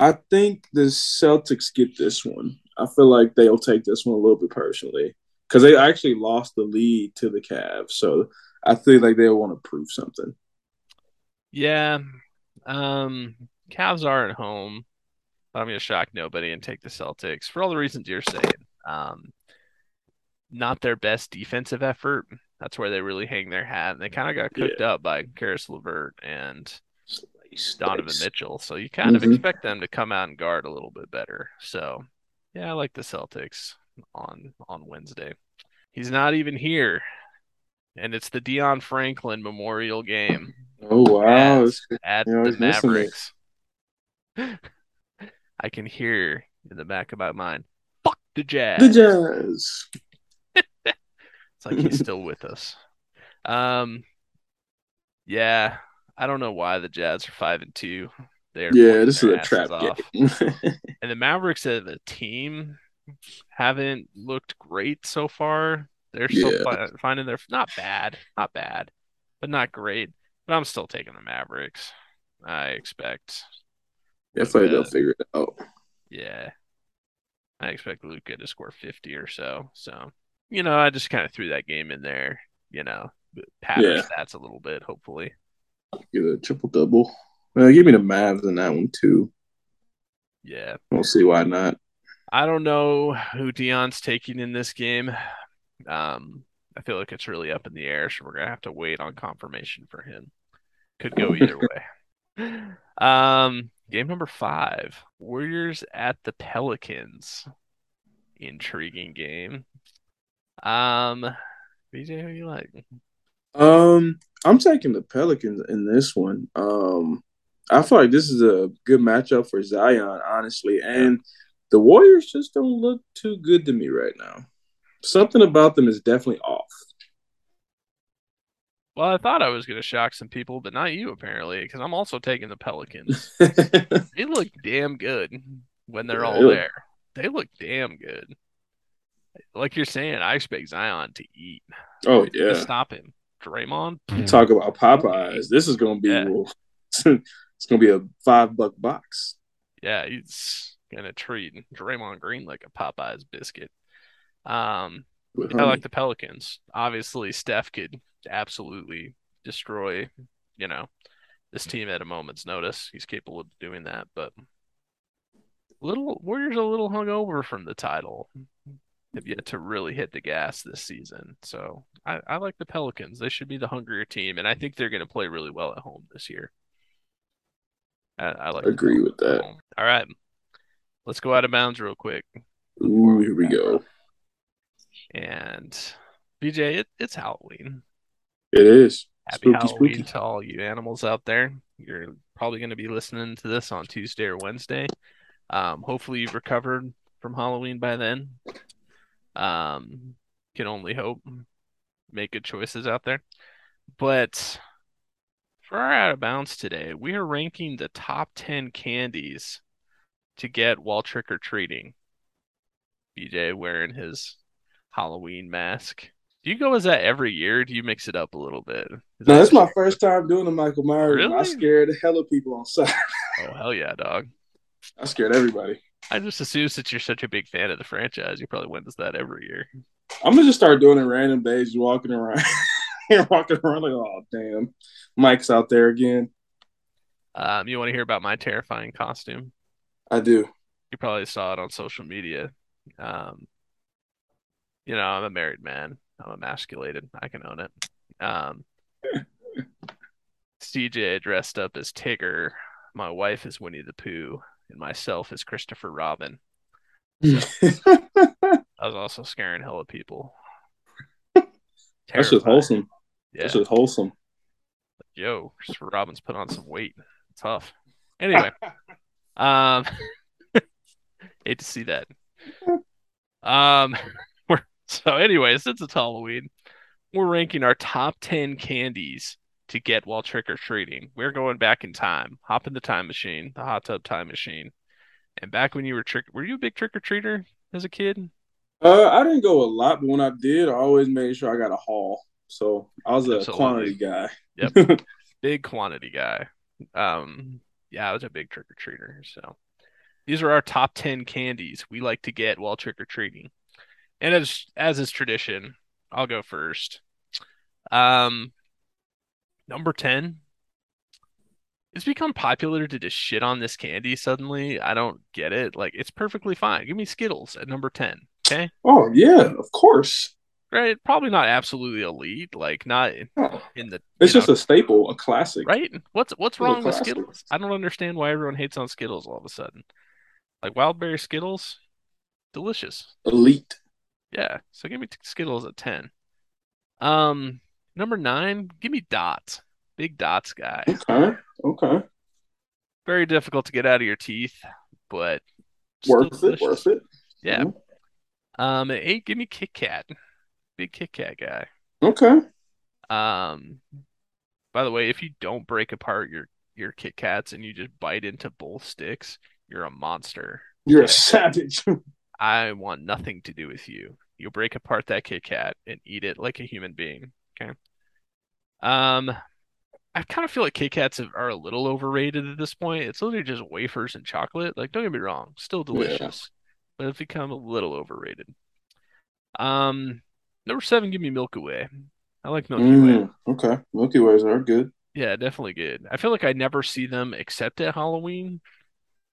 I think the Celtics get this one. I feel like they'll take this one a little bit personally because they actually lost the lead to the Cavs. So I feel like they'll want to prove something. Yeah. Um, Cavs are at home, I'm going to shock nobody and take the Celtics for all the reasons you're saying. Um, not their best defensive effort. That's where they really hang their hat. And they kind of got cooked yeah. up by Caris LeVert and Donovan Mitchell. So you kind mm-hmm. of expect them to come out and guard a little bit better. So yeah, I like the Celtics on on Wednesday. He's not even here. And it's the Dion Franklin Memorial Game. Oh wow. At, at the Mavericks. *laughs* I can hear in the back of my mind. Fuck the Jazz. The Jazz. *laughs* it's like he's still with us. Um yeah, I don't know why the Jazz are five and two. They're yeah, this is a trap game. *laughs* and the Mavericks as a team haven't looked great so far. They're still yeah. finding their not bad, not bad, but not great. But I'm still taking the Mavericks. I expect. Definitely they'll figure it out. Yeah, I expect Luka to score 50 or so. So you know, I just kind of threw that game in there. You know, pattern yeah. stats a little bit, hopefully. Get a triple double. Uh, give me the Mavs in that one too. Yeah, we'll see why not. I don't know who Dion's taking in this game. Um, I feel like it's really up in the air, so we're gonna have to wait on confirmation for him. Could go either *laughs* way. Um, game number five: Warriors at the Pelicans. Intriguing game. Um, BJ, who you like? Um, I'm taking the Pelicans in this one. Um, I feel like this is a good matchup for Zion, honestly, and the Warriors just don't look too good to me right now. Something about them is definitely off. Well, I thought I was going to shock some people, but not you apparently, because I'm also taking the Pelicans. *laughs* they look damn good when they're yeah, all they there. They look damn good. Like you're saying, I expect Zion to eat. Oh yeah, stop him. Draymond. Talk about Popeyes. This is gonna be yeah. *laughs* it's gonna be a five buck box. Yeah, he's gonna treat Draymond Green like a Popeyes biscuit. Um, I like the Pelicans. Obviously, Steph could absolutely destroy, you know, this team at a moment's notice. He's capable of doing that, but little Warriors a little hungover from the title have yet to really hit the gas this season. So I, I like the Pelicans. They should be the hungrier team, and I think they're going to play really well at home this year. I, I like. Agree with that. All right, let's go out of bounds real quick. Ooh, here we go. And BJ, it, it's Halloween. It is. Happy spooky, Halloween spooky. to all you animals out there. You're probably going to be listening to this on Tuesday or Wednesday. Um, hopefully, you've recovered from Halloween by then. Um, can only hope. Make good choices out there. But for our out of bounds today, we are ranking the top 10 candies to get while trick or treating. BJ wearing his Halloween mask. Do you go as that every year? do you mix it up a little bit? Is no, that's my first time doing the Michael Myers. Really? I scared the hell of people on set. *laughs* oh hell yeah, dog! I scared everybody. I just assume since you're such a big fan of the franchise, you probably went as that every year. I'm gonna just start doing it random days, walking around, *laughs* You're walking around like, oh damn, Mike's out there again. Um, you want to hear about my terrifying costume? I do. You probably saw it on social media. Um, you know, I'm a married man. I'm emasculated. I can own it. Um, *laughs* CJ dressed up as Tigger. My wife is Winnie the Pooh and myself is Christopher Robin. So, *laughs* I was also scaring hella people. *laughs* That's just wholesome. Yeah. That's just wholesome. Yo, Christopher Robin's put on some weight. Tough. Anyway, um, Hate to see that. Um, so anyway, since it's Halloween, we're ranking our top 10 candies to get while trick or treating. We're going back in time. Hop in the time machine, the hot tub time machine. And back when you were trick, were you a big trick or treater as a kid? Uh, I didn't go a lot, but when I did, I always made sure I got a haul. So I was a Absolutely. quantity guy. Yep. *laughs* Big quantity guy. Um, yeah, I was a big trick or treater. So these are our top 10 candies we like to get while trick or treating. And as as is tradition, I'll go first. Um, number 10. It's become popular to just shit on this candy suddenly. I don't get it. Like it's perfectly fine. Give me Skittles at number 10. Okay? Oh yeah, of course. Right? Probably not absolutely elite, like not Oh, in the it's just know, a staple, a classic. right? What's what's wrong with. Skittles? I don't understand why everyone hates on Skittles all of a sudden. Like wildberry Skittles, delicious. Elite. Yeah. So give me Skittles at 10. Um, number nine, give me Dots. Big Dots guy. Okay. Okay. Very difficult to get out of your teeth, but Worth it. delicious. Worth it. Yeah. Mhm. Um, at eight, give me Kit Kat. Big Kit Kat guy. Okay. Um, by the way, if you don't break apart your your Kit Kats and you just bite into both sticks, you're a monster. You're a savage. *laughs* I want nothing to do with you. You break apart that Kit Kat and eat it like a human being. Okay. Um, I kind of feel like Kit Kats are a little overrated at this point. It's literally just wafers and chocolate. Like, don't get me wrong, still Yeah. delicious, but it's become a little overrated. Um, number seven, give me Milky Way. I like Milky Way. Mm, okay. Milky Ways are good. Yeah, definitely good. I feel like I never see them except at Halloween.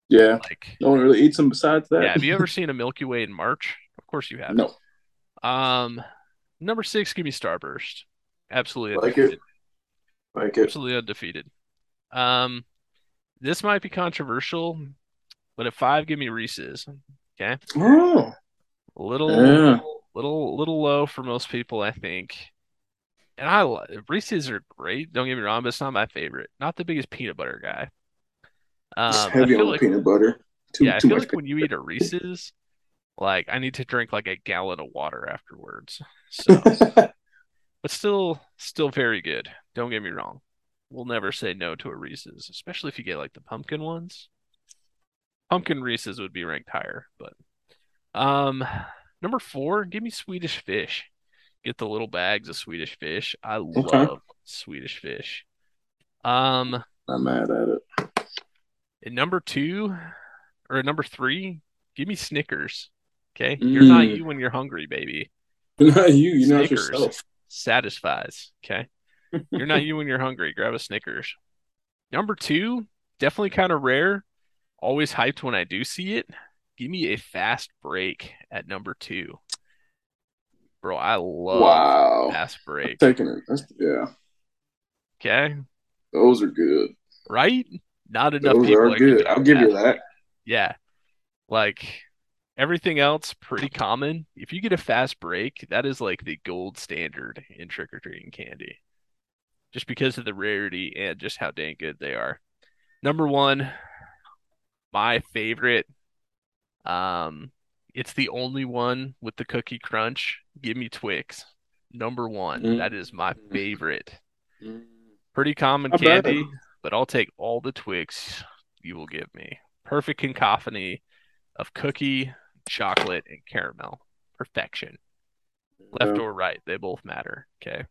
Yeah. Like, No one really eats them besides that. yeah, have you ever *laughs* seen a Milky Way in March? Of course you have. No. Um, number six, give me Starburst. Absolutely Like it. undefeated. Like it. Absolutely undefeated. Um, this might be controversial, but at five, give me Reese's. Okay, Oh. a little, Yeah. little, little low for most people, I think. And I Reese's are great. Don't get me wrong, but it's not my favorite. Not the biggest peanut butter guy. Um, I heavy feel on like peanut butter. Too yeah, I feel much like when you eat a Reese's, like I need to drink like a gallon of water afterwards. So, *laughs* but still, still very good. Don't get me wrong. We'll never say no to a Reese's, especially if you get like the pumpkin ones. Pumpkin Reese's would be ranked higher, but um, number four, give me Swedish fish. Get the little bags of Swedish fish. I love Swedish fish. Um, I'm mad at it. and number two or number three, give me Snickers. Okay, you're not Mm. you when you're hungry, baby. *laughs* You're not you. You're not yourself. Satisfies. Okay. *laughs* You're not you when you're hungry. Grab a Snickers. Number two, definitely kind of rare. Always hyped when I do see it. Give me a fast break at number two. Bro, I love Wow. fast break. Taking it. That's, yeah. Okay. Those are good. Right? Not enough Those people are good. I'll give you that. Yeah. Like everything else, pretty common. If you get a fast break, that is like the gold standard in trick-or-treating candy. Just because of the rarity and just how dang good they are. Number one, my favorite. Um, it's the only one with the cookie crunch. Give me Twix. Number one. Mm. That is my favorite. Pretty common bad. candy, but I'll take all the Twix you will give me. Perfect cacophony of cookie, chocolate, and caramel. Perfection. Left or right, they both matter. Okay.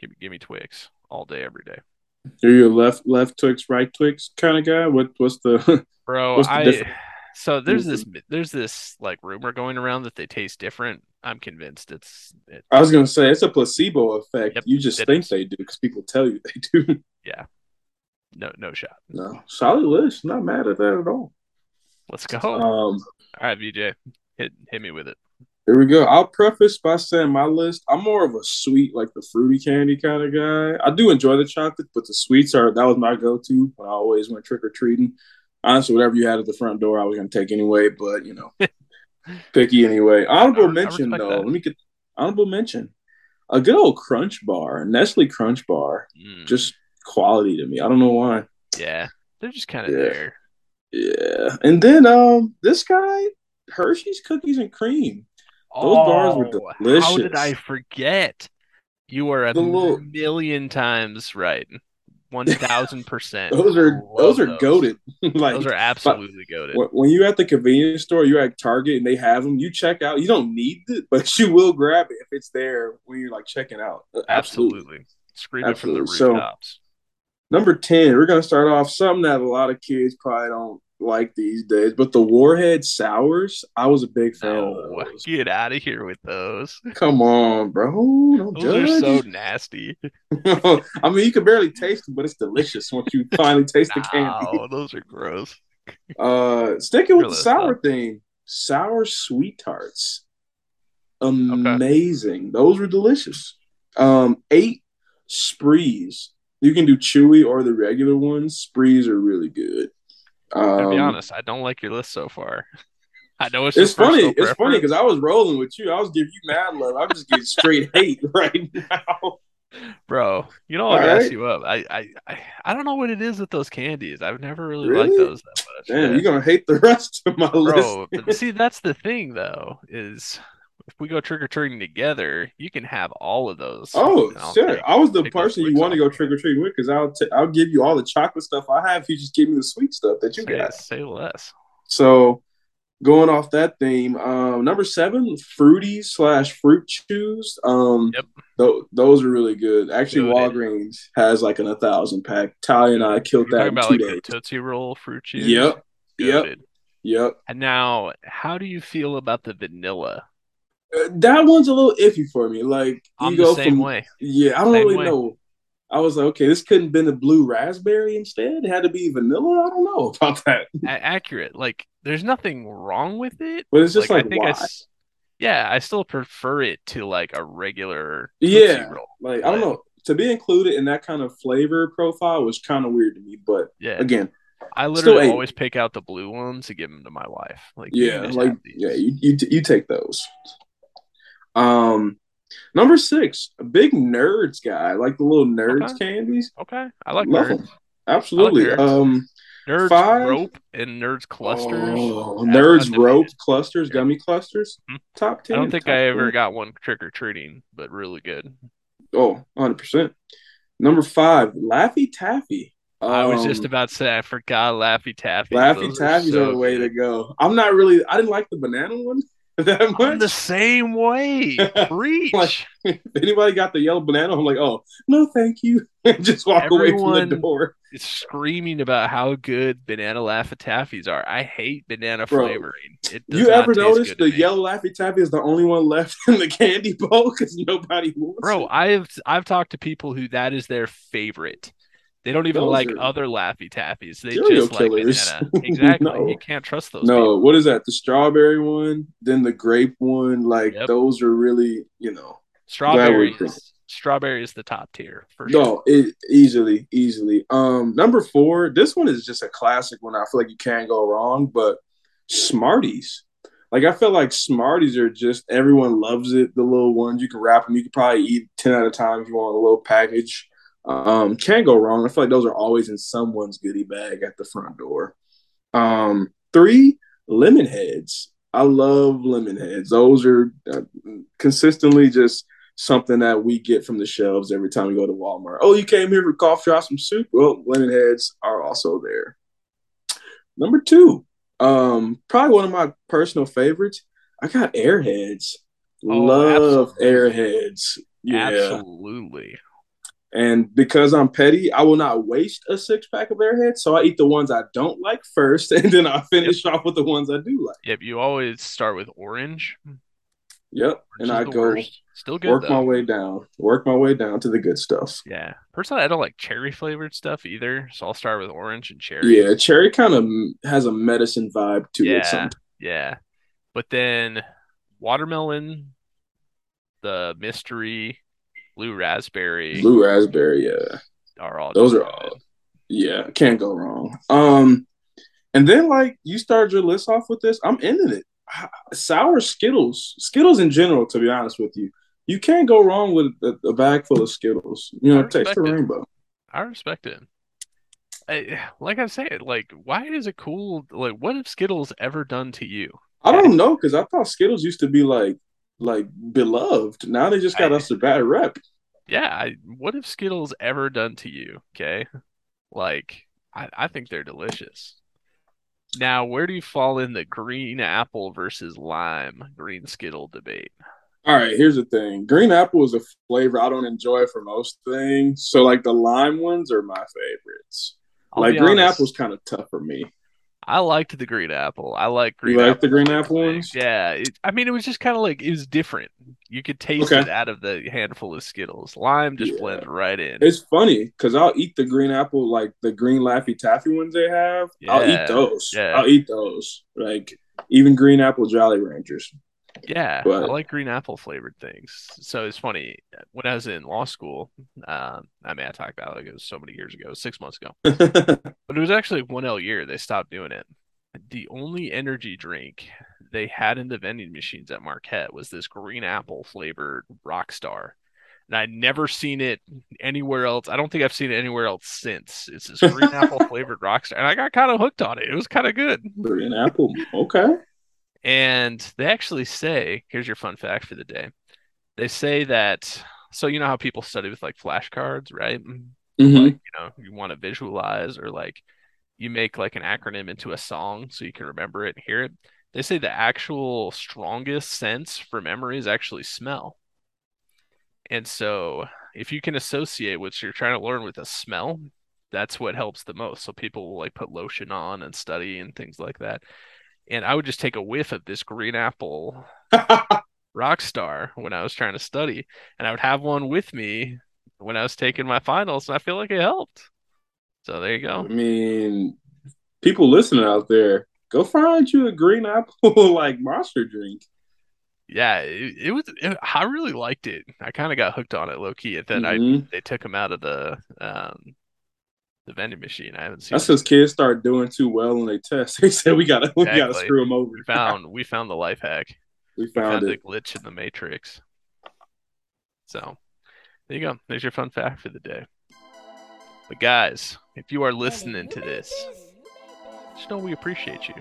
Give me give me Twix all day, every day. Are You're your left left Twix, right Twix kind of guy. What what's the *laughs* Bro, What's the I difference? so there's this mm-hmm. there's this like rumor going around that they taste different. I'm convinced it's it, I was gonna say it's a placebo effect. Yep, you just think is. they do because people tell you they do. Yeah. No no shot. no, solid list. Not mad at that at all. Let's go. Um, All right, BJ. Hit hit me with it. here we go. I'll preface by saying my list. I'm more of a sweet, like the fruity candy kind of guy. I do enjoy the chocolate, but the sweets are that was my go-to when I always went trick or treating. Honestly, whatever you had at the front door, I was gonna take anyway. But you know, *laughs* picky anyway. Honorable I- I mention respect though. that. Let me get honorable mention. A good old Crunch Bar, Nestle Crunch Bar, Mm, just quality to me. I don't know why. yeah. They're just kind of Yeah. there. Yeah, and then um, this guy, Hershey's cookies and cream. Those bars were Oh, delicious. how did I forget? You are a little million times right. 1000%. *laughs* those are those are those. goaded. *laughs* like Those are absolutely goaded. when, you're at the convenience store, you're at Target and they have them. You check out. You don't need it, but *laughs* you will grab it if it's there when you're like checking out. Absolutely. Absolutely. Scream it from the Absolutely. So- rooftops. Number ten, we're gonna start off something that a lot of kids probably don't like these days, but the Warhead sours. I was a big fan No, of those. get out of here with those. Come on, bro. Don't Those are so nasty. *laughs* I mean, you can barely taste them, but it's delicious once you *laughs* finally taste the candy. No, those are gross. *laughs* Uh, sticking with the sour theme, sour sweet tarts, amazing. Those were delicious. Um, eight sprees. You can do chewy or the regular ones. Sprees are really good. To be Um, honest, I don't like your list so far. *laughs* I know it's It's funny. It's funny because I was rolling with you. I was giving you mad love. I'm just getting straight *laughs* hate right now. Bro, you know I'll right. you up. I, I I I don't know what it is with those candies. I've never really, Really? liked those that much. Damn, Yeah. you're gonna hate the rest of my Bro, list. see that's the thing though, is if we go trick or treating together, you can have all of those. Oh, sure. take- I was the person you want to go trick or treating with because I'll t- I'll give you all the chocolate stuff I have. If you just give me the sweet stuff that you say, got. say less. So, going off that theme, um, number seven, fruity slash fruit chews. Um, Yep. tho- those are really good. Actually, Good. Walgreens has like an a thousand pack. Talia and I killed You're that about two like the days. Tootsie Roll fruit chews. Yep, yep, yep. And now, how do you feel about the vanilla? That one's a little iffy for me. Like I'm you go same from way. yeah, I don't Same really way. know. I was like, okay, this couldn't have been a blue raspberry instead. It had to be vanilla. I don't know about that, accurate. Like, there's nothing wrong with it. but it's just like, I think I, why? s- yeah, I still prefer it to like a regular Yeah, Roll. like I don't know to be included in that kind of flavor profile was kind of weird to me. But Yeah, again, I literally always pick out the blue ones to give them to my wife. Like, yeah, like yeah, you, you you take those. Um, number six, a big nerds guy, like the little nerds Okay. candies. Okay, I like Love nerds. them. Absolutely. nerds. um, Nerds Five. rope and nerds clusters. oh, nerds rope clusters, gummy clusters. Mhm. Top I don't think I ever 10. got one trick or treating, but really good. Oh, 100 percent. Number five, Laffy Taffy. I was just Um, about to say I forgot Laffy Taffy. Laffy Those are so are the way to go. I'm not really. I didn't like the banana one *laughs* that I'm the same way. *laughs* Preach. Like, if *laughs* anybody got the yellow banana, I'm like, oh no, thank you, and just walk away from the door. It's screaming about how good banana Laffy Taffies are. I hate banana Bro, flavoring. It does You ever notice the yellow Laffy Taffy is the only one left in the candy bowl because nobody wants Bro, it? I've I've talked to people who that is their favorite. They don't even Those like other Laffy Taffies. They just like killers. banana. *laughs* Exactly. No. You can't trust those. No, people. what is that? The strawberry one, then the grape one. Like Yep. those are really, you know, Strawberry strawberry is the top tier for sure. no, it easily, easily. Um, number four, this one is just a classic one. I feel like you can't go wrong, but Smarties. Like I feel like Smarties are just everyone loves it. The little ones you can wrap them. You can probably eat ten at a time if you want a little package. Um, can't go wrong. I feel like those are always in someone's goodie bag at the front door. Um, three lemon heads. I love lemon heads. Those are uh, consistently just something that we get from the shelves every time we go to Walmart. Oh, you came here for coffee or some soup? Well, lemon heads are also there. Number two, um, probably one of my personal favorites. I got Airheads. Oh, Love absolutely. Airheads. Yeah. Absolutely. And because I'm petty, I will not waste a six pack of Airheads. So I eat the ones I don't like first, *laughs* and then I finish off with the ones I do like. Yep, you always start with orange. Yep. Orange And I go worst. Still good work though. my way down, work my way down to the good stuff. Yeah. Personally, I don't like cherry flavored stuff either, so I'll start with orange and cherry. Yeah, cherry kind of has a medicine vibe to Yeah. it. Sometimes. Yeah. But then watermelon, the mystery, blue raspberry Blue raspberry, yeah, are all those are all, yeah, can't go wrong. Um, and then like you started your list off with this, I'm ending it. Sour Skittles, Skittles in general. To be honest with you, you can't go wrong with a, a bag full of Skittles. You know, taste the rainbow. I respect it. I, like I said, like why is it cool? Like, what have Skittles ever done to you? I don't know because I thought Skittles used to be like like beloved. Now they just got I, us a bad rep. Yeah, I, what have Skittles ever done to you? Okay, like I, I think they're delicious. Now, where do you fall in the green apple versus lime green Skittle debate? All right, here's the thing. Green apple is a flavor I don't enjoy for most things. So like the lime ones are my favorites. I'll like green apple's kind of tough for me. I liked the green apple. I like green. You like the green apple ones? Yeah. It, I mean, it was just kind of like it was different. You could taste okay. it out of the handful of Skittles. Lime just yeah. blends right in. It's funny because I'll eat the green apple, like the green Laffy Taffy ones they have. Yeah. I'll eat those. Yeah. I'll eat those. Like even green apple Jolly Ranchers. Yeah, but, I like green apple flavored things. So it's funny when I was in law school. Um, I mean, I talked about it, it was so many years ago, six months ago, *laughs* but it was actually one L year they stopped doing it. The only energy drink they had in the vending machines at Marquette was this green apple flavored Rockstar. And I'd never seen it anywhere else. I don't think I've seen it anywhere else since. It's this green apple *laughs* flavored Rockstar. And I got kind of hooked on it. It was kind of good. Green apple. Okay. And they actually say, here's your fun fact for the day. They say that so you know how people study with like flashcards, right? Mm-hmm. Like, you know, you want to visualize or like you make like an acronym into a song so you can remember it and hear it. They say the actual strongest sense for memory is actually smell. And so if you can associate what you're trying to learn with a smell, that's what helps the most. So people will like put lotion on and study and things like that and I would just take a whiff of this green apple *laughs* rock star when I was trying to study, and I would have one with me when I was taking my finals, and I feel like it helped. So there you go. I mean, people listening out there, go find you a green *laughs* apple like monster drink. Yeah, it, it was. It, I really liked it. I kind of got hooked on it low key, and then mm-hmm. I they took them out of the um, the vending machine. I haven't seen. That's because kids start doing too well when they test. *laughs* They said we gotta exactly. we gotta screw them over. We found we found the life hack. *laughs* We found, we found the glitch in the matrix. So there you go. There's your fun fact for the day. But guys, if you are listening to this, just know we appreciate you.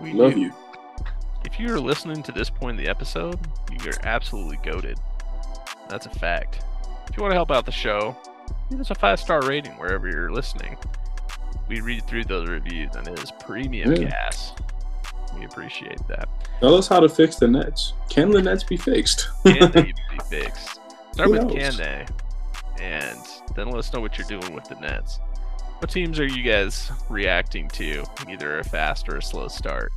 We love do. you. If you're listening to this point in the episode, you're absolutely goaded. That's a fact. If you want to help out the show, Give us a five star rating wherever you're listening. We read through those reviews and it is premium yeah. gas. We appreciate that. Tell us how to fix the nets. Can the nets be fixed? can they be *laughs* fixed? Start Who with knows? can they? And then let us know what you're doing with the nets. What teams are you guys reacting to? Either a fast or a slow start.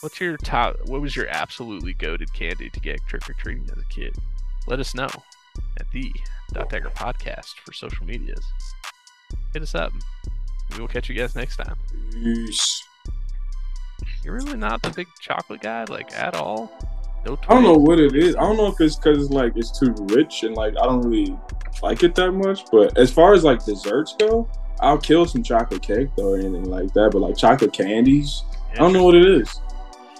What's your top? What was your absolutely goaded candy to get trick or treating as a kid? Let us know at the Dot Dagger Podcast for social medias. Hit us up. We will catch you guys next time. Peace. You're really not the big chocolate guy, like at all. No. I don't know what it is. I don't know if it's because like it's too rich and like I don't really like it that much. But as far as like desserts go, I'll kill some chocolate cake though or anything like that. But like chocolate candies, I don't know what it is.